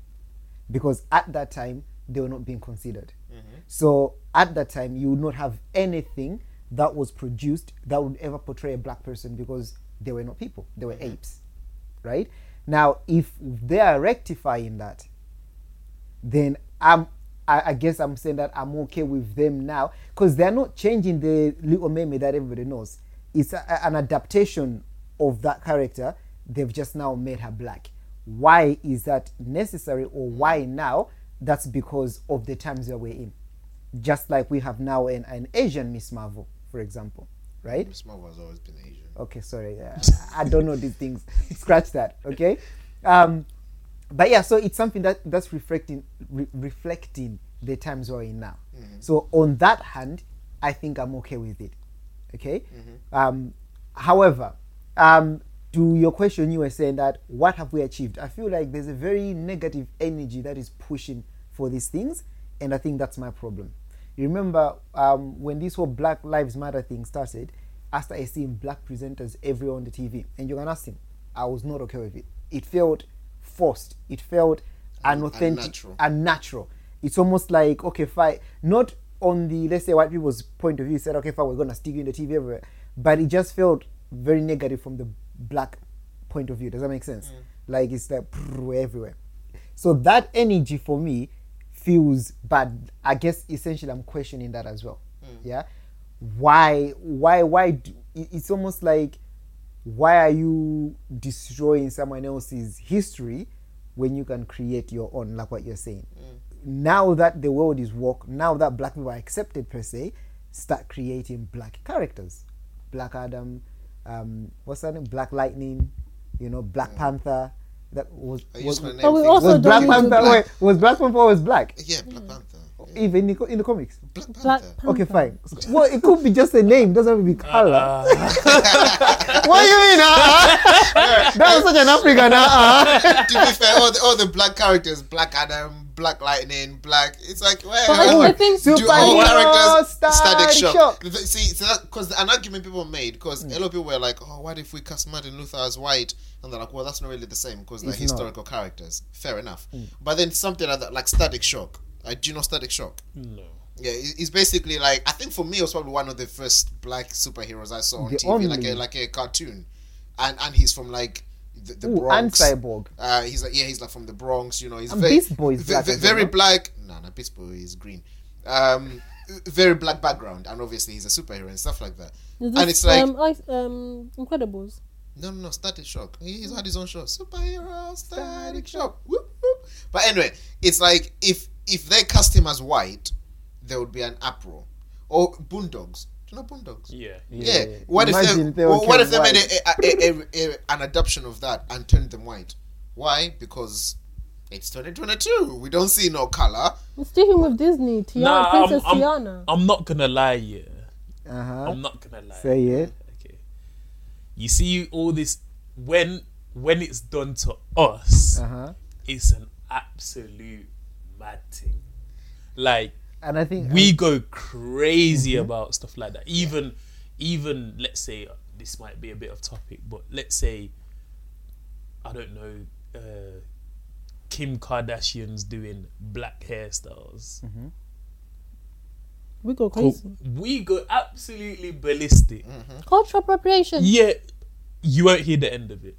Because at that time they were not being considered. Mm-hmm. So at that time you would not have anything that was produced that would ever portray a black person because they were not people, they were mm-hmm. apes. Right? Now if they are rectifying that, then I'm I, I guess I'm saying that I'm okay with them now because they're not changing the little meme that everybody knows. It's a- an adaptation of that character. They've just now made her black. Why is that necessary or why now? That's because of the times that we're in. Just like we have now an, an Asian Miss Marvel, for example, right? Miss Marvel has always been Asian. Okay, sorry. Uh, I don't know these things. [LAUGHS] Scratch that. Okay. Um, but yeah, so it's something that that's reflecting re- reflecting the times we're in now. So on that hand, I think I'm okay with it. Okay. Um, however, um, to your question, you were saying that what have we achieved? I feel like there's a very negative energy that is pushing for these things, and I think that's my problem. You remember um, when this whole Black Lives Matter thing started? After I started seeing black presenters everywhere on the TV, and you can ask him. I was not okay with it. It felt forced. It felt unauthentic, unnatural. unnatural. It's almost like okay, fine. Not on the let's say white people's point of view. Said okay, fine, we're gonna stick you in the TV everywhere, but it just felt very negative from the black point of view. Does that make sense? Mm. Like it's like "Prrr, we're everywhere. So that energy for me feels bad. I guess essentially I'm questioning that as well. Mm. Yeah. Why? Why? Why? Do, it's almost like why are you destroying someone else's history when you can create your own like what you're saying mm. now that the world is woke now that black people are accepted per se start creating black characters black adam um what's that name? Black lightning you know black panther. That was was, was, But we also was black don't need panther black- wait, was black panther always black? Yeah, Black Panther. Yeah. even in the, in the comics Black Black Panther. okay fine well it could be just a name doesn't have to be color Uh, [LAUGHS] what do you mean uh-uh? that was such an african uh-uh. to be fair, all the, all the black characters, Black Adam, Black Lightning, Black. It's like, well, But I- I think- do all Superhero characters Static static Shock. shock? The- See, so because an argument people made because a lot of people were like, oh, what if we cast Martin Luther as white? And they're like, well, that's not really the same because they're It's not. historical characters. Fair enough. Mm. But then something like that, like Static Shock. Uh, do you know Static Shock? no. Yeah, it- it's basically like I think for me it was probably one of the first black superheroes I saw on The TV, like a like a cartoon, and and he's from like the, the Ooh, and Bronx. cyborg Uh, he's like yeah, he's like from the Bronx. You know, he's And very Beast Boy is ve- black ve- as well, very black. No, no, Beast Boy is green. Um, very black background, and obviously he's a superhero and stuff like that. Is and it's like um, I, um, Incredibles. no, no, no, Static Shock. He's had his own show, superhero Static Shock. Whoop, whoop. But anyway, it's like if if they cast him as white, there would be an uproar. Or Boondocks. Do you know Boondocks? Yeah. Yeah. yeah. What Imagine if they they? were What if they kept made a, a, a, a, a, an adoption of that and turned them white? Why? Because it's 2022. We don't see no color. We're sticking with Disney, Tiana, Nah, Princess I'm, I'm, Tiana. I'm not gonna lie, yeah. uh-huh I'm not gonna lie. say it Okay. You see all this when when it's done to us, uh-huh it's an absolute mad thing. Like and i think we go crazy mhm. about stuff like that. Even even let's say this might be a bit of topic, but let's say I don't know uh, Kim Kardashian's doing black hairstyles. Mm-hmm. We go Cool. crazy. We go absolutely ballistic. Mm-hmm. Cultural appropriation. Yeah, you won't hear the end of it.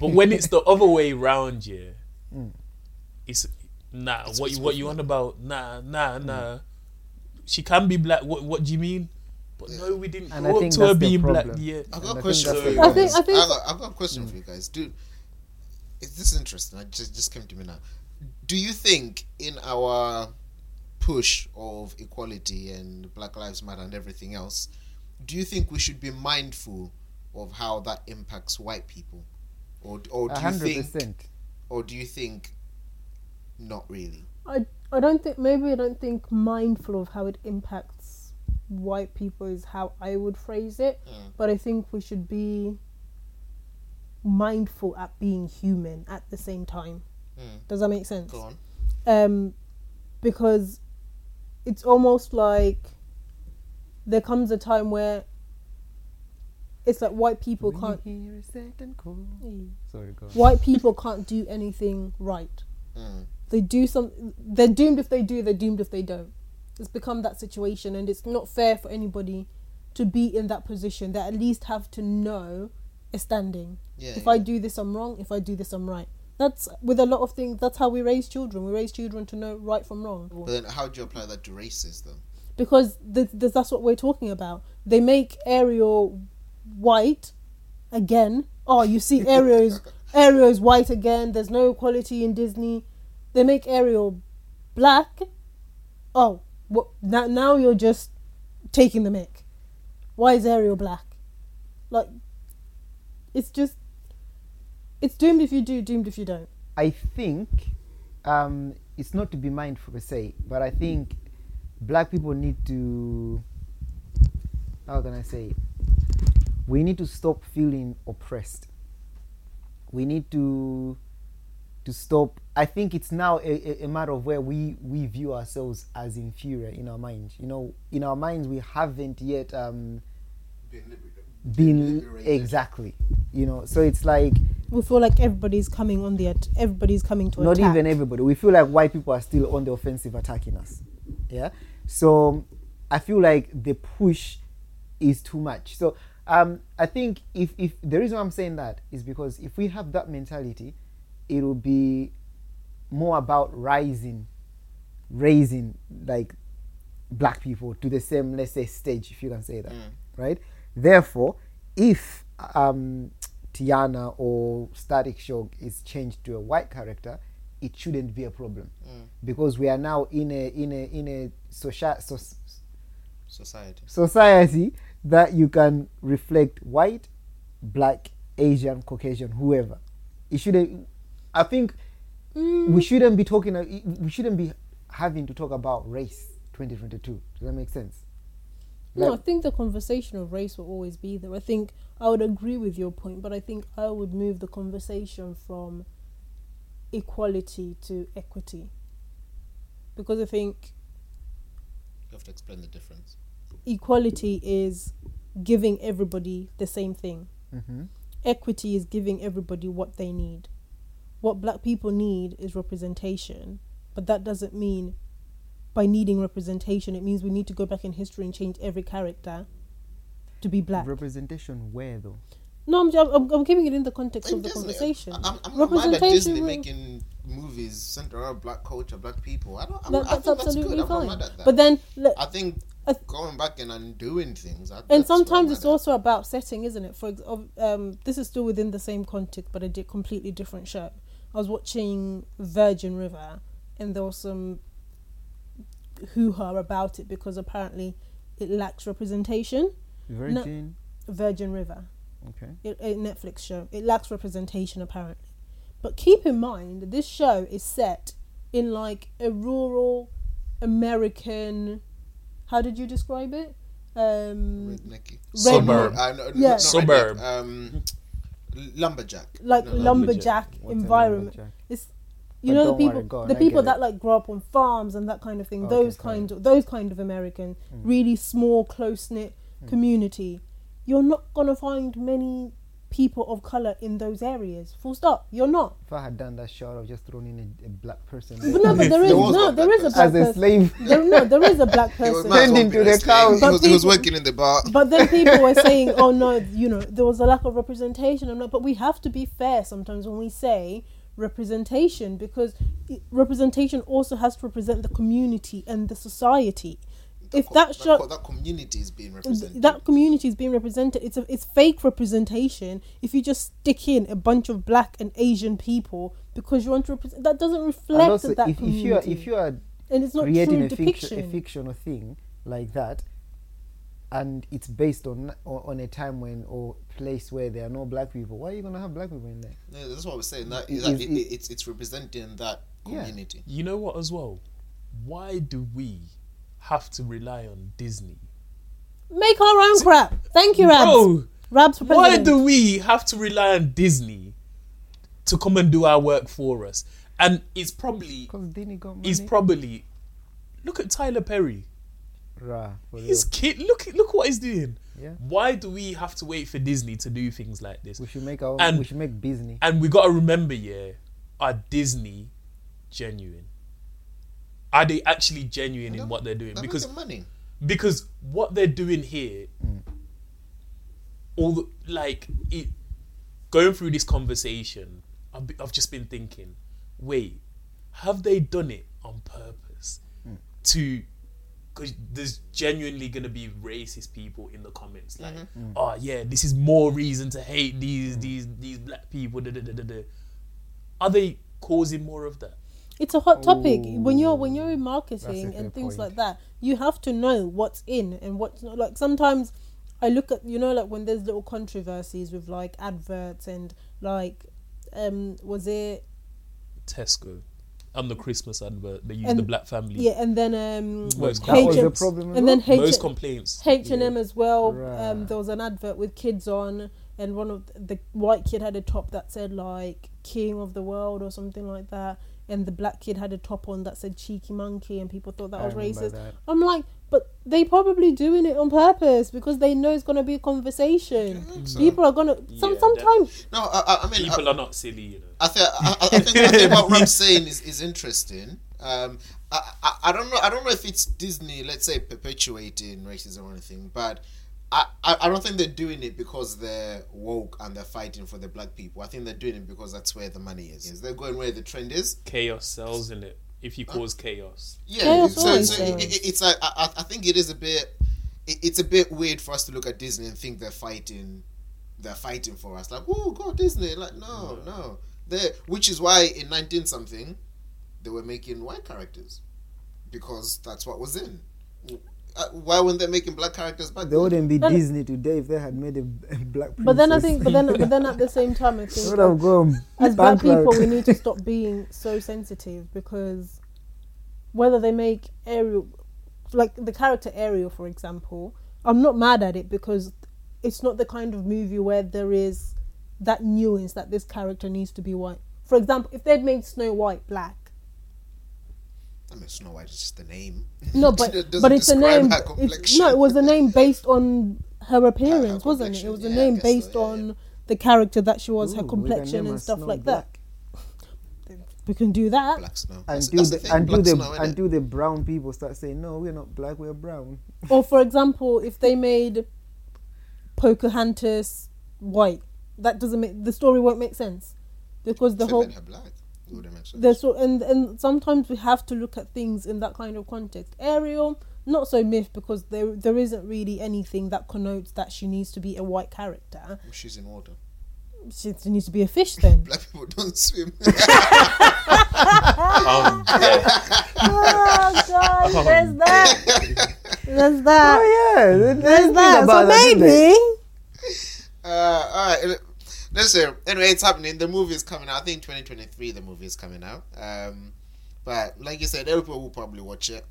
But when it's the other way round, yeah, [LAUGHS] mm. it's Nah, It's- what you what you on about? Nah, nah, mm. nah. She can be black. What what do you mean? But no, we didn't And I grow up think to her that's the black. problem. Yeah. I've And got I a think question for you the I think- I think- I've got, I've got a question mm. for you guys. dude. is this interesting? I just just came to me now. Do you think in our push of equality and Black Lives Matter and everything else, do you think we should be mindful of how that impacts white people, or or A do you think, or do you think not really? I I don't think maybe I don't think mindful of how it impacts white people is how I would phrase it, Mm. but I think we should be mindful at being human at the same time. Mm. Does that make sense? Go on. um, because it's almost like there comes a time where it's like white people When can't hear a certain call. Sorry, go on. white people can't do anything right. Mm. They do some they're doomed if they do, they're doomed if they don't. It's become that situation and it's not fair for anybody to be in that position. They at least have to know a standing. Yeah. if yeah. I do this I'm wrong, if I do this I'm right. That's with a lot of things that's how we raise children. We raise children to know right from wrong. But then, how do you apply that to races, though? because th- th- that's what we're talking about. They make Ariel white again. Oh, you see, Ariel's [LAUGHS] Ariel's white again. There's no equality in Disney. They make Ariel black. Oh? Now, now you're just taking the mic. Why is Ariel black? Like, it's just, it's doomed if you do, doomed if you don't. I think um, it's not to be mindful per se, but I think black people need to. How can I say? it? We need to stop feeling oppressed. We need to to stop. I think it's now a, a, a matter of where we we view ourselves as inferior in our minds. You know, in our minds we haven't yet um, been liberated. exactly. You know, so it's like We feel like everybody's coming on the, at- everybody's coming to not attack. even everybody. We feel like white people are still on the offensive attacking us. Yeah. So I feel like the push is too much. So um, I think if, if the reason I'm saying that is because if we have that mentality, it will be more about rising, raising like black people to the same, let's say, stage, if you can say that, right? Therefore, if um, Tiana or Static Shock is changed to a white character, it shouldn't be a problem because we are now in a in a in a social so, Society. society that you can reflect white, black, Asian, Caucasian, whoever. It shouldn't. I think we shouldn't be talking. We shouldn't be having to talk about race 2022. Does that make sense? No, I think the conversation of race will always be there. I think I would agree with your point, but I think I would move the conversation from equality to equity. Because I think You have to explain the difference. equality is giving everybody the same thing. Mm-hmm. Equity is giving everybody what they need. What black people need is representation, but that doesn't mean by needing representation, it means we need to go back in history and change every character to be black. Representation where though? No, I'm, I'm, I'm keeping it in the context In of the Disney, conversation. I'm, I'm not mad at Disney making movies centered around black culture, black people. I don't. I'm, That- I that's think that's absolutely good. I'm fine. not mad at that. But then, look, I think I th- going back and undoing things. I, and that's what I'm sometimes it's at. also about setting, isn't it? For um, this is still within the same context, but a di- completely different show. I was watching Virgin River, and there was some hoo ha about it because apparently it lacks representation. Virgin. Virgin River. Okay. it, a Netflix show. It lacks representation apparently. But keep in mind, this show is set in like a rural American. How did you describe it? Um, Rednecky. Suburb. Uh, no, Yeah. Suburb. redneck, Um, lumberjack. like No, no, lumberjack environment. lumberjack? It's you But know the people, worry, go on, the people that like grow up on farms and that kind of thing. Okay, those fine. kind of those kind of American, mm. really small, close knit mm. community. You're not gonna find many people of color in those areas. Full stop. You're not. If I had done that shot, I would just thrown in a, a black person But no, but there is There was no, one there black is a person. black as a slave. There, no, there is a black [LAUGHS] He was person. might as Turned into the cows. He But was, he was working in the bar. But then [LAUGHS] people were saying, "Oh no, you know, there was a lack of representation." I'm like, but we have to be fair sometimes when we say representation because representation also has to represent the community and the society. If co- that that, show that community is being represented. that community is being represented it's a it's fake representation if you just stick in a bunch of black and asian people because you want to represent that doesn't reflect also, that if, if you are if you are and it's not creating true a, fiction, depiction a fictional thing like that, and it's based on on on a time when or place where there are no black people, why are you gonna have black people in there? Yeah, that's what we're saying. That, It- that it- it, it- it's it's representing that Yeah. community. You know what, as well? Why do we have to rely on Disney? make our own crap thank you rabs Bro, rabs for why do we have to rely on Disney to come and do our work for us? And it's probably, Because Disney got money. it's probably. Look at Tyler Perry. Rah, for His kid. Look, look what he's doing. Yeah. Why do we have to wait for Disney to do things like this? We should make our. And- we should make Disney. And we got to remember, yeah, are Disney genuine? Are they actually genuine in what they're doing? They're Because making money. because what they're doing here, all the, like it, going through this conversation, I've, I've just been thinking, wait, have they done it on purpose to? Because there's genuinely gonna be racist people in the comments, like, oh yeah, this is more reason to hate these these these black people. Da, da, da. Are they causing more of that? It's a hot topic when you're when you're in marketing and things point. like that you have to know what's in and what's not like sometimes i look at you know like when there's little controversies with like adverts and like um was it Tesco on the Christmas advert, they use And- the black family. yeah and then um Most That was H- the problem. and well? then H- Most complaints. H and M as well. Um, there was an advert with kids on, and one of the white kid had a top that said like "King of the World" or something like that, and the black kid had a top on that said "Cheeky Monkey," and people thought that I was racist. that. I'm like, but they probably doing it on purpose because they know it's gonna be a conversation. People are gonna some Yeah, sometimes. No, I, I, I mean, People I, are not silly, you know. I, think I, I think I think what Rabs saying is, is interesting. Um, I, I, I don't know. I don't know if it's Disney, let's say, perpetuating racism or anything, but I, I, I don't think they're doing it because they're woke and they're fighting for the black people. I think they're doing it because that's where the money is. Is They're going where the trend is. Chaos sells in it. If you cause chaos, Yeah, Chaos so, so it, it- it's like I, I I think it is a bit. It, it's a bit weird for us to look at Disney and think they're fighting, they're fighting for us. Like, oh God, Disney! Like, no, no, they. Which is why in nineteen something, they were making white characters, because that's what was in. Uh, why weren't they making black characters back They then? wouldn't be Then- Disney today if they had made a, a black princess. But then I think, but then, but then at the same [LAUGHS] time, I think would have gone as black people, we need to [LAUGHS] stop being so sensitive because whether they make Ariel, like the character Ariel, for example, I'm not mad at it because it's not the kind of movie where there is that nuance that this character needs to be white. For example, if they'd made Snow White black, I mean, Snow White is just the name. no, [LAUGHS] but It but it's a name. It's, no, it was a name based on her appearance, wasn't it? It was a yeah, I name guess so, based yeah, on yeah. the character that she was, Ooh, her complexion and stuff Snow like Black. that. We can do that. Black Snow. And That's, do that's the, the thing. and do Black the Snow, and innit? do the brown people start saying no, we're not black, we're brown. [LAUGHS] Or for example, if they made Pocahontas white, that doesn't make the story won't make sense because the If they whole made her black, it wouldn't make sense. the so and and sometimes we have to look at things in that kind of context. Ariel, not so myth because there there isn't really anything that connotes that she needs to be a white character. She's in water. She needs to be a fish then. [LAUGHS] Black people don't swim. [LAUGHS] [LAUGHS] um, oh God, there's that. There's that. Oh yeah, they- they There's think that. about So that, maybe. Uh, all right. Listen. Anyway, it's happening. The movie is coming out. I think 2023. The movie is coming out. Um, but like you said, everyone will probably watch it.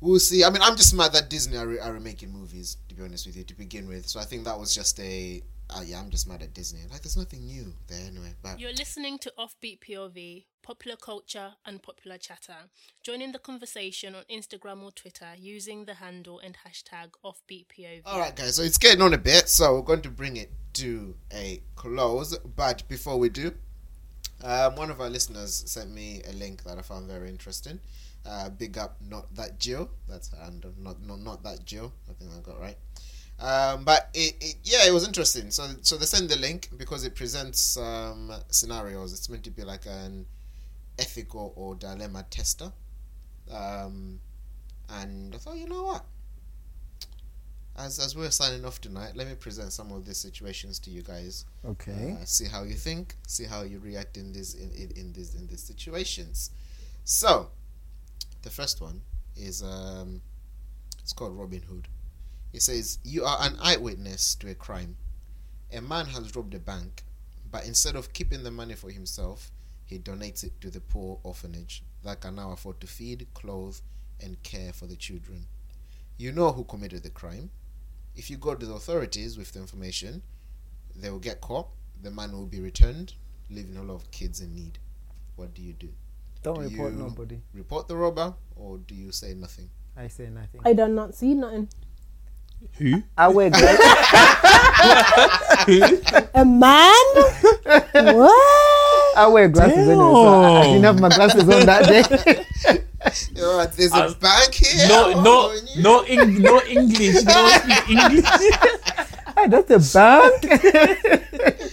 We'll see. I mean, I'm just mad that Disney are, are remaking movies. To be honest with you, to begin with. So I think that was just a. Uh, yeah, I'm just mad at Disney. Like, there's nothing new there anyway. But You're listening to Offbeat POV, popular culture and popular chatter. Joining the conversation on Instagram or Twitter using the handle and hashtag Offbeat POV. All right, guys. So it's getting on a bit, so we're going to bring it to a close. But before we do, um, one of our listeners sent me a link that I found very interesting. Uh, big up, not that Jill. That's her handle. Not not not that Jill. I think I got right. Um, but it, it, yeah, it was interesting. So, so they send the link because it presents um, scenarios. It's meant to be like an ethical or dilemma tester. Um, and I thought, you know what? As as we're signing off tonight, let me present some of these situations to you guys. Okay. Uh, see how you think. See how you react in these in, in, in these in these situations. So, the first one is um, it's called Robin Hood. It says you are an eyewitness to a crime. A man has robbed a bank, but instead of keeping the money for himself, he donates it to the poor orphanage that can now afford to feed, clothe, and care for the children. You know who committed the crime. If you go to the authorities with the information, they will get caught. The man will be returned, leaving a lot of kids in need. What do you do? Don't Do report you- nobody. Report the robber, or do you say nothing? I say nothing. I done not see nothing. Who? I wear glasses. A man? what? I wear glasses anyway, so I, I didn't have my glasses on that day. You know, what, there's a I- bank here. No, Oh, no, no, Eng- no English. No speak English. [LAUGHS] hey, that's the bank. [LAUGHS]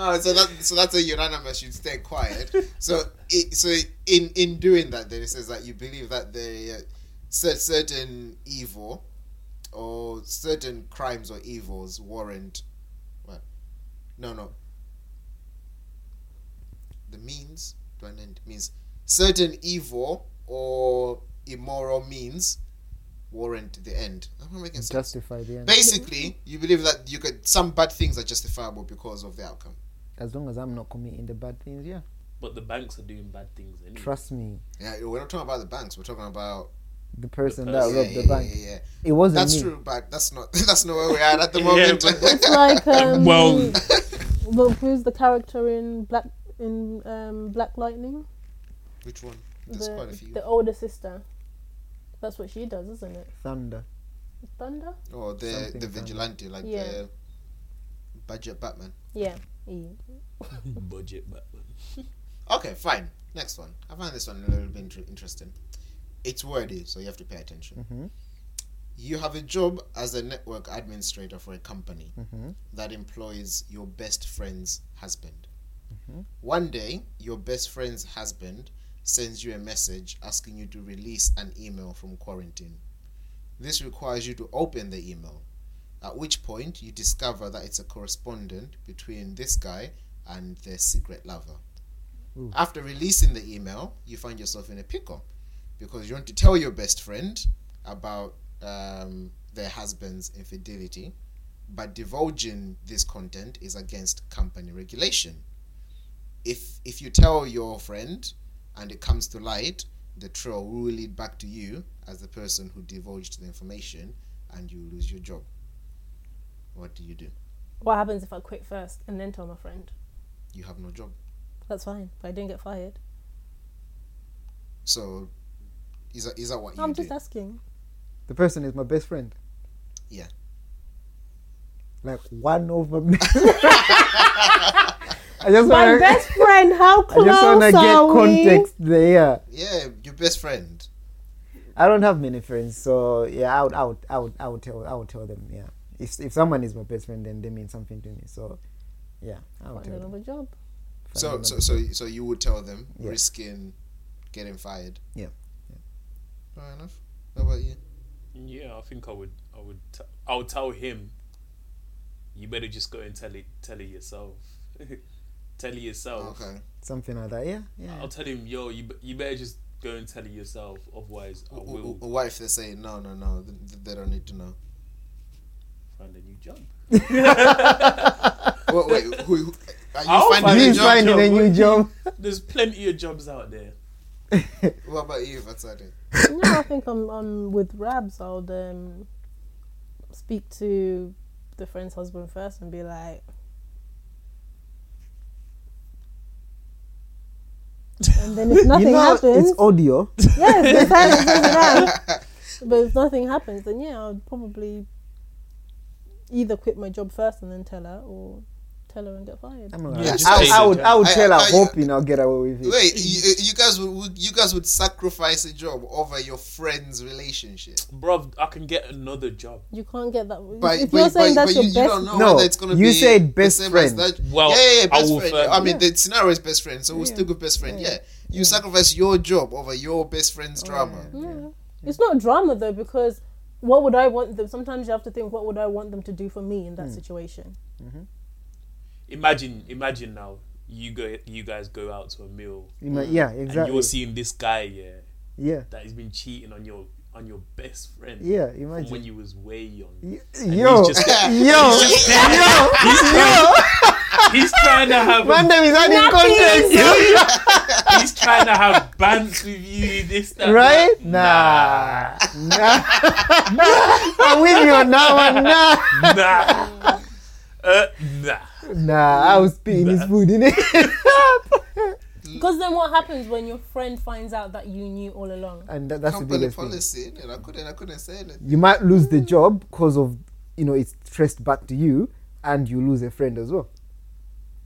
Oh, so that so that's a unanimous. You'd stay quiet. So it, so in in doing that, then it says that you believe that the uh, certain evil or certain crimes or evils warrant what? No, no. The means do an end means certain evil or immoral means warrant the end. I'm I making sense? Justify the end. Basically, you believe that you could some bad things are justifiable because of the outcome. As long as I'm not committing the bad things, yeah. But the banks are doing bad things anyway. Trust me. Yeah, we're not talking about the banks. We're talking about The person The that person. yeah, robbed yeah, the bank. Yeah, yeah, yeah. It wasn't That's me. true, but that's not [LAUGHS] that's not where we're at at the [LAUGHS] moment. [LAUGHS] It's like um, Well- well, who's the character in Black in um, Black Lightning? Which one? There's quite a The, few. the older sister. That's what she does, isn't it? Thunder. Thunder. Or the Something the like that. vigilante, like Yeah. the budget Batman. Yeah. yeah. Budget Batman. Okay, fine. Next one. I find this one a little bit inter- interesting. It's wordy, so you have to pay attention. hmm You have a job as a network administrator for a company hmm that employs your best friend's husband. Mhm. One day, your best friend's husband sends you a message asking you to release an email from quarantine. This requires you to open the email, at which point you discover that it's a correspondent between this guy and their secret lover. Ooh. After releasing the email, you find yourself in a pickle because you want to tell your best friend about um, their husband's infidelity, but divulging this content is against company regulation. If if you tell your friend and it comes to light, the trail will lead back to you as the person who divulged the information, and you lose your job. What do you do? What happens if I quit first and then tell my friend? You have no job. That's fine. But I didn't get fired. So, is that is that what you I'm do? just asking. The person is my best friend. Yeah. Like one of me. [LAUGHS] I just My want to. best friend. How close I close just want to get we? context there. Yeah, your best friend. I don't have many friends, so yeah, I would, I would, I would, I would tell, I would tell them. Yeah, if if someone is my best friend, then they mean something to me. So, yeah, I would Find tell them. another job. Find So another so so so you would tell them, Yeah. risking getting fired. Yeah. Fair enough. How about you? Yeah, I think I would. I would. T- I would tell him. You better just go and tell it. Tell it yourself. [LAUGHS] tell it yourself. Okay. something like that. Yeah, yeah. I'll tell him, yo, you, you better just go and tell it yourself. Otherwise, I W- w- will What if they say no, no, no? th- th- They don't need to know. find a new job. [LAUGHS] Wait, wait who, who are you I'll finding find a a He's job? a new [LAUGHS] job. There's plenty of jobs out there. What about you, Fatsani? No, I think I'm I'm with Rabs. I'll um, speak to the friend's husband first and be like, and then if [LAUGHS] nothing you know, happens, it's audio. yes, the silence is. [LAUGHS] But if nothing happens, then yeah, I'd probably either quit my job first and then tell her, or tell tell her and get fired. I'm not Yeah, gonna- I, say I would, job. I would I- tell her, I- hoping I'll get away with it. Wait, you, uh, you guys would, would you guys would sacrifice a job over your friend's relationship? bro? I can get another job. You can't get that. But, if but, you're saying but, that's but your you, best, you don't know No, it's gonna you be said the best same as friend. that. Well, yeah, yeah, yeah, I best friend. firm- I mean, Yeah. the scenario is best friend, so we'll stick with best friend. Yeah, you sacrifice your job over your best friend's oh, drama. Yeah. It's not drama though because what would I want them? Sometimes you have to think, what would I want them to do for me in that hmm. situation? Mm-hmm. Imagine, imagine now you go, you guys go out to a meal, You might- yeah, and exactly. you're seeing this guy, yeah, yeah, that has been cheating on your on your best friend. yeah. From when you was way young. Y- And Yo, he's just- [LAUGHS] yo, he's just- yo, yo. He's trying to have a Man, them is adding context, He's trying to have bants with you, this, that, right? that. Nah, nah. [LAUGHS] I'm with you on that one. Nah, Nah. Uh, nah. Nah. I was spitting his food in it. Because [LAUGHS] then what happens when your friend finds out that you knew all along? and that, that's the Company biggest thing. policy, innit? I couldn't, I couldn't say anything. You might lose the job because of you know it's traced back to you, and you lose a friend as well.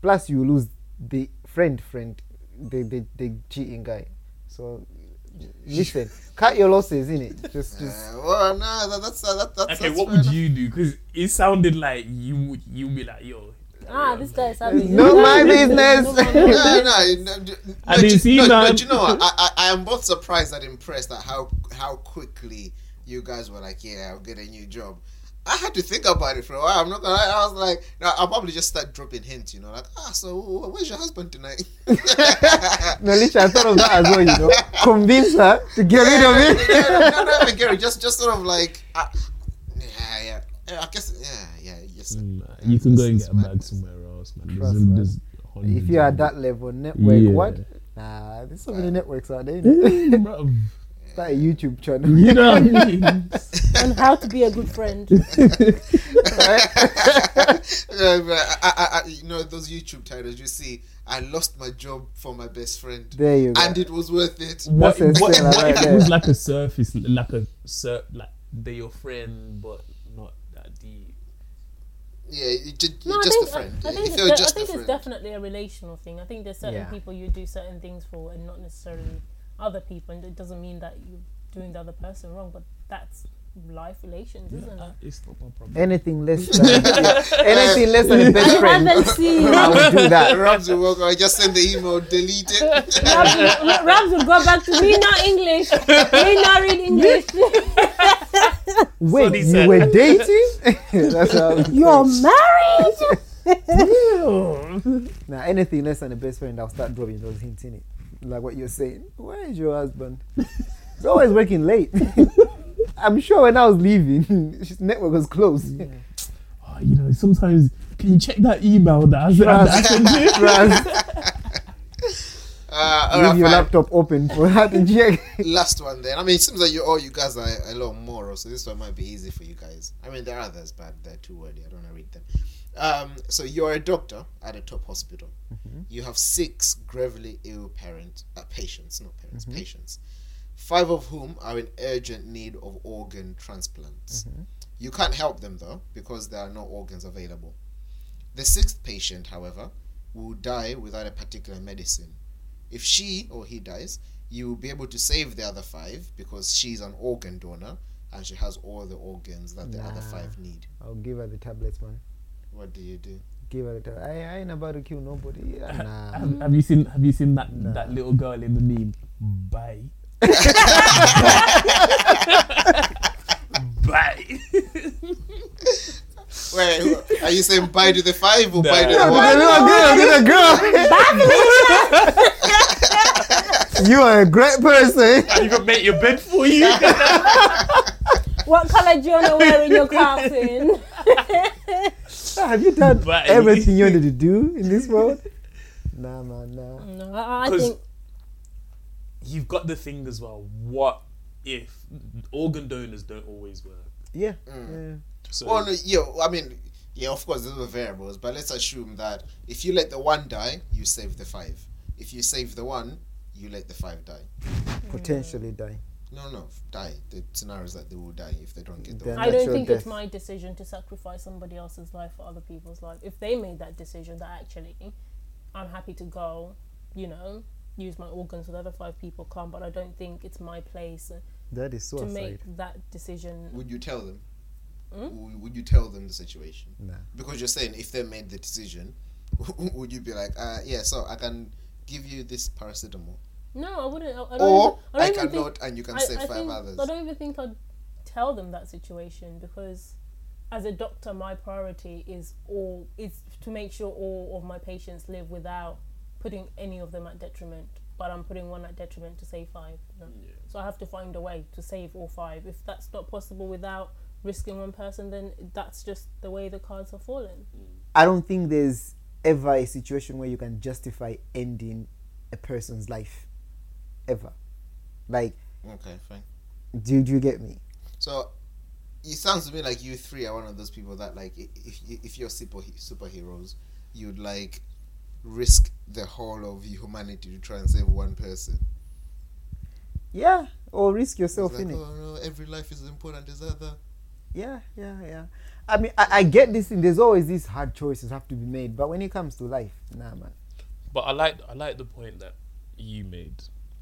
Plus, you lose the friend, friend, the the, the cheating guy. So, [LAUGHS] listen, cut your losses, innit? Just, just. Uh, well, no, that, that's uh, that, that's Okay, that's what would enough. you do? Because it sounded like you would you be like, yo. Ah, this guy is happy. Not my business. no, no, no, no, I no, didn't do- see no, no, that. do you know what? I, I, I am both surprised and impressed at how how quickly you guys were like, yeah, I'll get a new job. I had to think about it for a while. I'm not gonna. I was like, no, I'll probably just start dropping hints, you know, like, ah, so where's your husband tonight? No, literally, I thought of that as well. You know, convince her to get rid of it. no, no, no, even Gary, just just sort of like, uh, yeah, yeah, yeah, I guess, yeah, yeah, yes. Mm. Nah, you can go and It's get a bag somewhere else, man. Trust, There's, man. there's If you're at that level, network, Yeah. what? Nah, there's so many networks out there. innit? them. Bruv. [LAUGHS] Start a YouTube channel. You know what I [LAUGHS] mean? on how to be a good friend. [LAUGHS] Yeah, but I, I, I, you know those YouTube titles you see. I lost my job for my best friend, There you go. and it was worth it. What, That's a what, what right if it was like a surface, like a sur- like they're your friend, but not that deep? Yeah, you just, No, I just think, a friend. I, I think, it's, you're de- I think a it's definitely a relational thing. I think there's certain Yeah. people you do certain things for and not necessarily other people. And it doesn't mean that you're doing the other person wrong, but that's life relations, isn't it? It's not my problem. anything less [LAUGHS] than yeah, anything less than a best I friend, haven't seen I would do that. [LAUGHS] Rabs will walk I just send the email, delete it. Rabs will- Rabs will go back to me not English. Me not read English. [LAUGHS] [LAUGHS] Wait, Sonny you said. were [LAUGHS] dating? [LAUGHS] That's how. I would You're say. married. Nah, anything less than a best friend, I'll start dropping those hints in it. Like what you're saying. Where is your husband? He's always working late. I'm sure when I was leaving, his network was closed. Oh, you know, sometimes can you check that email that I, that I sent you? Uh, Leave right, your fine. laptop open for check. [LAUGHS] Last one then. I mean, it seems like you all you guys are a lot moral, so this one might be easy for you guys. I mean, there are others, but they're too wordy. I don't want to read them. Um, so you're a doctor at a top hospital. You have six gravely ill parent uh, patients, not parents, patients. Five of whom are in urgent need of organ transplants. You can't help them though because there are no organs available. The sixth patient, however, will die without a particular medicine. If she or he dies, you will be able to save the other five because she's an organ donor and she has all the organs that the other five need. I'll give her the tablets, man. What do you do? Give her the tablets. I, I ain't about to kill nobody. Yeah, [LAUGHS] Nah. Have, have you seen Have you seen that that little girl in the meme? Bye. [LAUGHS] Bye. [LAUGHS] Wait, are you saying bye to the five or Nah. bye to the Look one? at the girl, girl. you are a great person. I even make your bed for you. [LAUGHS] What colour do you want to wear in your coffin? Have you done Bye. everything you wanted to do in this world? Nah, man, nah. No, I, I 'Cause- think You've got the thing as well. What if organ donors don't always work? Yeah. Mm. yeah. So Well, no, yeah, I mean, yeah, of course, those are variables, but let's assume that if you let the one die, you save the five. If you save the one, you let the five die. Potentially die. No, no, die. The scenario is that they will die if they don't get the Then- I don't Natural think it's my decision to sacrifice somebody else's life for other people's life. If they made that decision, that actually, I'm happy to go, you know, use my organs so the other five people come. But I don't think it's my place That is to make that decision. Would you tell them? W- Would you tell them the situation? Nah. Because you're saying if they made the decision, [LAUGHS] would you be like, uh, yeah, so I can give you this paracetamol, No, I wouldn't. I, I don't or even, I I, don't even cannot, think, and you can I, save I five think, others. I don't even think I'd tell them that situation because, as a doctor, my priority is all is to make sure all of my patients live without putting any of them at detriment. But I'm putting one at detriment to save five. you know. So I have to find a way to save all five. If that's not possible without risking one person, then that's just the way the cards are falling. Mm. I don't think there's ever a situation where you can justify ending a person's life, ever. Like, Okay, fine. do, do you get me? So it sounds to me like you three are one of those people that like if if you're super superheroes, you'd like risk the whole of humanity to try and save one person. Yeah, or risk yourself like, in it. oh no, every life is as important as other. Yeah, yeah, yeah. I mean, I, I get this thing. There's always these hard choices have to be made, but when it comes to life, nah, man. But I like I like the point that you made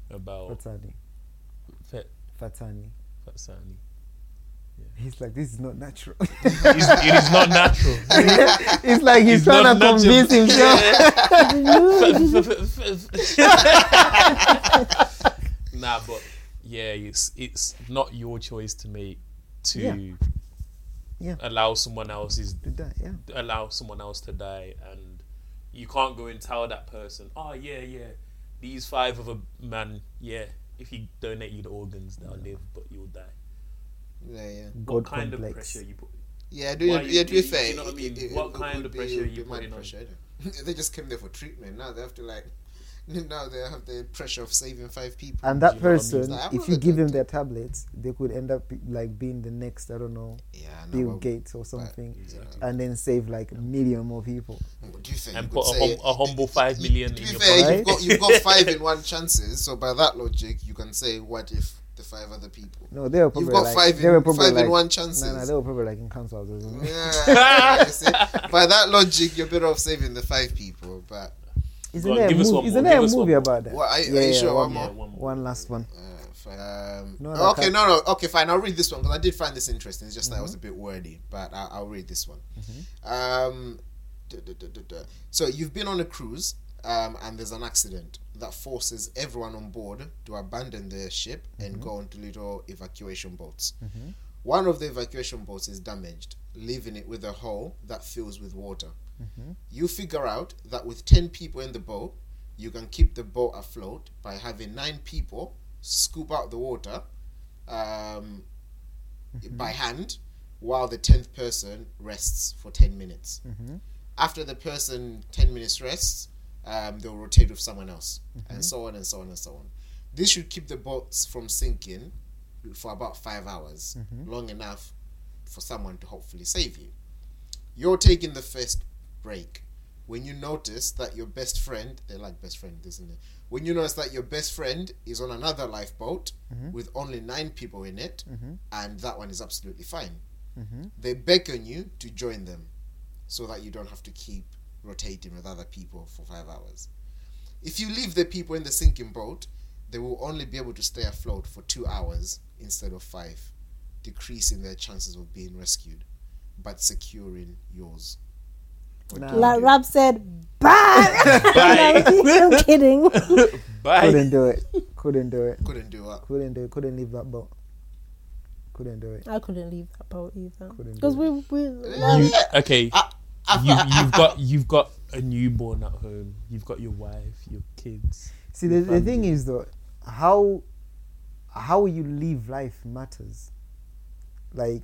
about Fatani, Fet Fatani. Fatsani. He's like, this is not natural. It's, it is not natural. [LAUGHS] it's like he's It's trying to natural. convince himself. [LAUGHS] nah, but yeah, it's it's not your choice to make to Yeah. Yeah. allow someone else's To die, yeah. allow someone else to die, and you can't go and tell that person, oh yeah, yeah, these five of a man, yeah, if you donate you the organs, they'll live, but you'll die. Yeah, yeah. What God kind of complex. pressure you put? Yeah, do you, you- yeah, to be you- fair, you know what I mean? it- it- What it kind would of be- pressure it would you be mad putting on? [LAUGHS] they just came there for treatment. Now they have to like. [LAUGHS] Now they have the pressure of saving five people. And that you know what I mean? person, Like, if you give them their tablets, they could end up like being the next, I don't know, yeah, I Bill but- Gates or something, you know, and then save like a million more people. what do you think? And You put a, hum, a humble [LAUGHS] five million To in be your fair, pocket. you've got you've got [LAUGHS] five in one chances. So by that logic, you can say, what if the five other people? No, they were probably You've got like, five they were in probably five like, in one No, chances. no, they were probably like in council houses. isn't? Yeah, by that logic, you're better off saving the five people. But Isn't Go on, there a give us movie, one isn't more, there give a us one movie about that? what, are, are you sure? One Yeah, more. one more. One last one. Uh, f- um, No, okay, no, no, okay, fine. I'll read this one because I did find this interesting. It's just that it was a bit wordy, but I'll, I'll read this one. Um, duh, duh, duh, duh, duh. So you've been on a cruise, um, and there's an accident that forces everyone on board to abandon their ship and go onto little evacuation boats. One of the evacuation boats is damaged, leaving it with a hole that fills with water. Mm-hmm. You figure out that with 10 people in the boat, you can keep the boat afloat by having nine people scoop out the water um, mm-hmm. by hand while the 10th person rests for 10 minutes. Mm-hmm. After the person 10 minutes rests, um, they'll rotate with someone else, and so on and so on and so on. This should keep the boats from sinking for about five hours, long enough for someone to hopefully save you. You're taking the first break when you notice that your best friend, they like best friend, isn't it? When you notice that your best friend is on another lifeboat mm-hmm. with only nine people in it, mm-hmm. and that one is absolutely fine. Mm-hmm. They beckon you to join them so that you don't have to keep rotating with other people for five hours. If you leave the people in the sinking boat, they will only be able to stay afloat for two hours instead of five, decreasing their chances of being rescued, but securing yours. What Nah. do you Like do? Rab said, bye. [LAUGHS] I'm [LAUGHS] kidding. [LAUGHS] Bye. Couldn't do it. Couldn't do it. Couldn't do that. Couldn't do it. Couldn't leave that boat. Couldn't do it. I couldn't leave that boat either Couldn't because do we we You, okay, I, I, you, I, you've got you've got a newborn at home. You've got your wife, your kids. See, the, the thing is though, how how you live life matters. Like,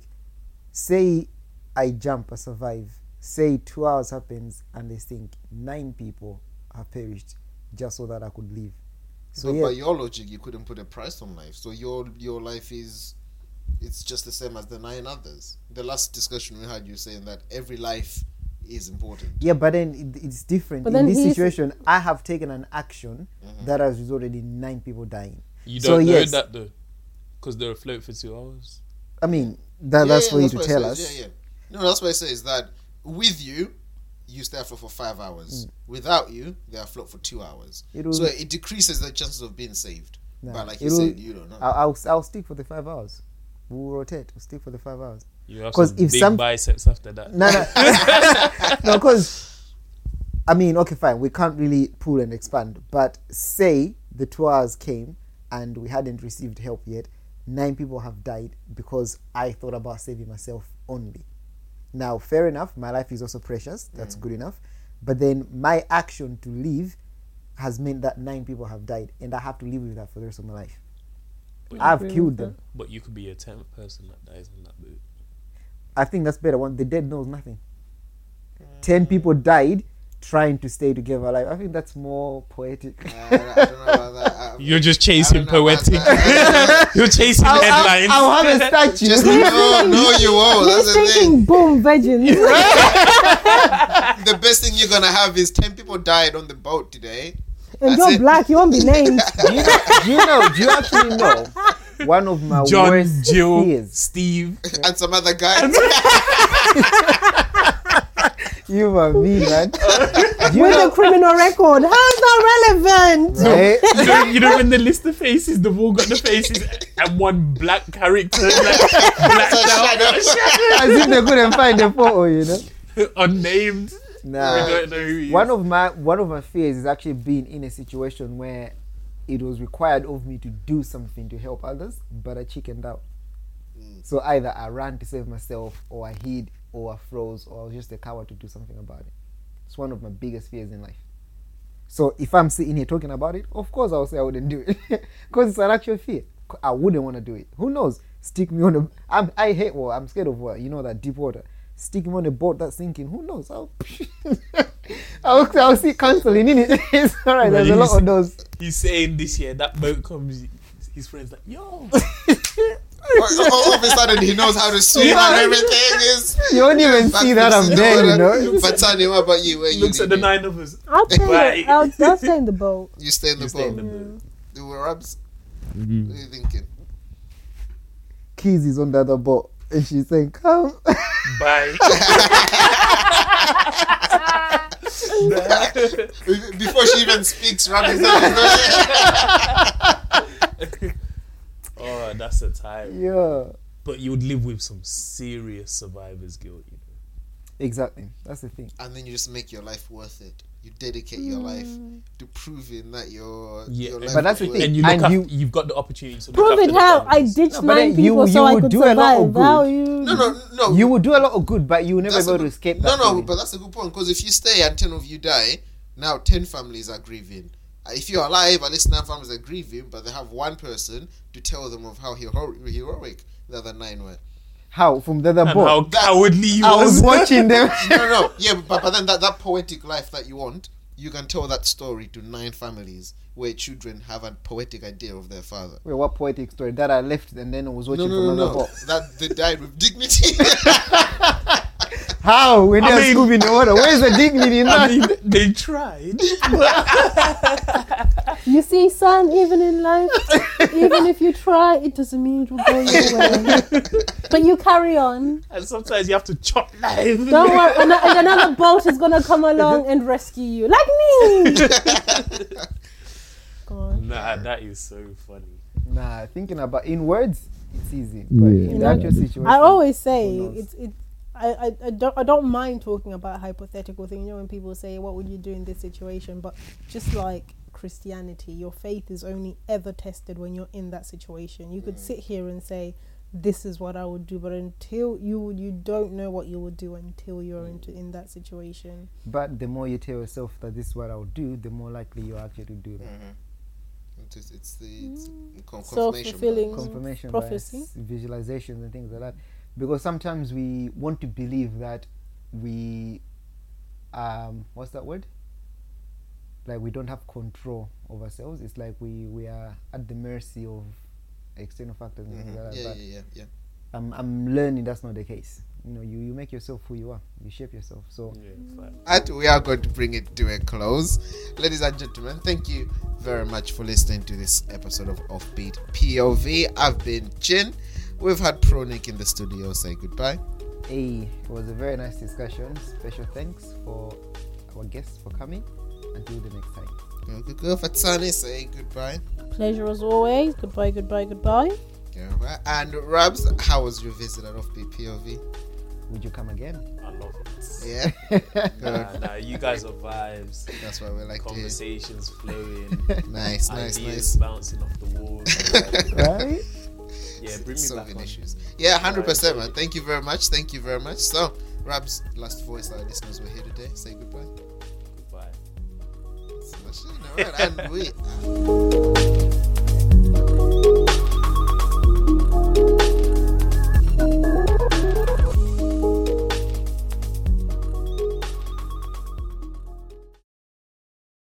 say I jump, I survive. Say two hours happens, and they think nine people have perished just so that I could live. So but yeah, by your logic, you couldn't put a price on life. So your your life is, it's just the same as the nine others. The last discussion we had, you saying that every life is important. yeah, but then it, it's different. But in this situation, I have taken an action Mm-hmm. that has resulted in nine people dying. You don't know yes. that though. Because they're afloat for two hours. I mean, that, Yeah, that's yeah, for you what to tell us. Yeah, yeah. No, that's what say is That with you, you stay afloat for five hours. Mm. Without you, they are afloat for two hours. It'll- so it decreases the chances of being saved. Nah, but like you it'll- said, you don't know. I'll, I'll I'll stick for the five hours. We'll rotate. We'll stick for the five hours. You have 'Cause some if big some- biceps after that. [LAUGHS] [LAUGHS] No, no, no, because I mean, okay, fine. We can't really pull and expand, but say the two hours came and we hadn't received help yet. Nine people have died because I thought about saving myself only. Now, fair enough. My life is also precious. That's mm. good enough. But then my action to leave has meant that nine people have died, and I have to live with that for the rest of my life. But, I've killed them. but you could be a tenth person that dies in that boat. I think that's better. One, the dead knows nothing. Mm. Ten people died trying to stay together alive. I think that's more poetic. Uh, I don't know about that. I- [LAUGHS] You're just chasing don't know about poetic. [LAUGHS] You're chasing I'll, headlines. I'll, I'll have a [LAUGHS] statue. Just no, no, you won't. He's That's the thing. thinking boom virgins. The best thing you're gonna have is ten people died on the boat today. and That's you're it. black, you won't be named. do, you know, do you know? Do you actually know? One of my John, worst Jill, fears. Steve. and some other guy. You and me, man. [LAUGHS] You With know? a criminal record. How's that relevant? [LAUGHS] Right? You know, you know when the list of faces, they've all got the faces and one black character, like blacked [LAUGHS] out, As if they couldn't find the photo, you know. unnamed. We Nah. don't know who he is. One of my one of my fears is actually being in a situation where it was required of me to do something to help others, but I chickened out. So either I ran to save myself, or I hid, or I froze, or I was just a coward to do something about it. It's one of my biggest fears in life. So if I'm sitting here talking about it, of course I'll say I wouldn't do it [LAUGHS] because it's an actual fear. I wouldn't want to do it. Who knows? Stick me on a. I'm, I hate water. I'm scared of water. You know that deep water. Stick me on a boat that's sinking. Who knows? I'll. [LAUGHS] I'll, I'll see counseling in it. [LAUGHS] It's alright. There's a lot of those. He's saying this year that boat comes. His friends like, yo, all, all of a sudden, he knows how to swim Yeah. and everything. Is You won't even see that I'm there. You know. But Tanya, what about you? Where you looks at the nine of us. I'll stay, Right. I'll, I'll stay in the boat. [LAUGHS] You stay in the You stay in boat. the boat. Do we Rabs? Mhm. What are you thinking? Keys is on the other boat, and she's saying, "Come." Bye. [LAUGHS] Before she even speaks, Rub is [LAUGHS] oh, that's a time. yeah. But you would live with some serious survivor's guilt. You know? Exactly. That's the thing. and then you just make your life worth it. You dedicate your life mm. to proving that your Yeah, your life But that's the thing. And you And look you- after, you've got the opportunity to Prove it the how. I families. ditched No, nine then you- people so you I would could do a lot of survive. How good. you? No, no, no. You will do a lot of good, but you will never That's be a able to escape No, that. no, feeling. but that's a good point because if you stay and ten of you die, now ten families are grieving. If you're alive, at least nine families are grieving, but they have one person to tell them of how hero- heroic the other nine were. How from the other And boat? how cowardly you I was was. watching them. [LAUGHS] no, no, no. Yeah, but, but then that, that poetic life that you want, you can tell that story to nine families where children have a poetic idea of their father. Wait, what poetic story that I left and then was watching no, from no, another no. boat? That they died with dignity. [LAUGHS] How when they're mean- scooping the water? Where's the dignity in that? I mean, they tried. [LAUGHS] You see, son, even in life, even if you try, it doesn't mean it will go your way. But you carry on. And sometimes you have to chop life. Don't worry, and, and another boat is gonna come along and rescue you, like me. [LAUGHS] God. Nah, that is so funny. Nah, thinking about in words, it's easy, but in You actual situation, I always say Who knows? it's it. I, I, I don't I don't mind talking about hypothetical things. You know when people say, "What would you do in this situation?" But just like Christianity, your faith is only ever tested when you're in that situation. You could mm. sit here and say, "This is what I would do," but until you you don't know what you would do until you're mm. into in that situation. But the more you tell yourself that this is what I'll do, the more likely you're actually to do that. Mm-hmm. it's, it's the it's mm. con- confirmation. Self-fulfilling. Confirmation prophecy. visualizations, and things like that. Because sometimes we want to believe that we, um, what's that word? Like we don't have control of ourselves. It's like we we are at the mercy of external factors and things Mhm. like that. Yeah, But yeah, yeah, yeah. I'm I'm learning that's not the case. you know you, you make yourself who you are you shape yourself so Yeah, fact. And we are going to bring it to a close. Ladies and gentlemen, thank you very much for listening to this episode of Offbeat POV. I've been Chin. We've had Pro Nick in the studio. Say goodbye. hey it was a very nice discussion special thanks for our guests for coming until the next time Go, go, go Fatsani. Say goodbye. Pleasure as always. Goodbye, goodbye, goodbye. Yeah, and Rabs, how was your visit at Offbeat POV? would you come again I love it. Yeah, [LAUGHS] Nah, nah, you guys are vibes. that's what we like to hear. Conversations flowing, [LAUGHS] Nice, nice, ideas nice. bouncing off the walls. [LAUGHS] Right yeah, bring me Solving back on. issues. Yeah, hundred percent, man. Thank you very much. Thank you very much. So, Rabs, last voice our listeners were here today. Say goodbye. Goodbye. All right, and we. [LAUGHS]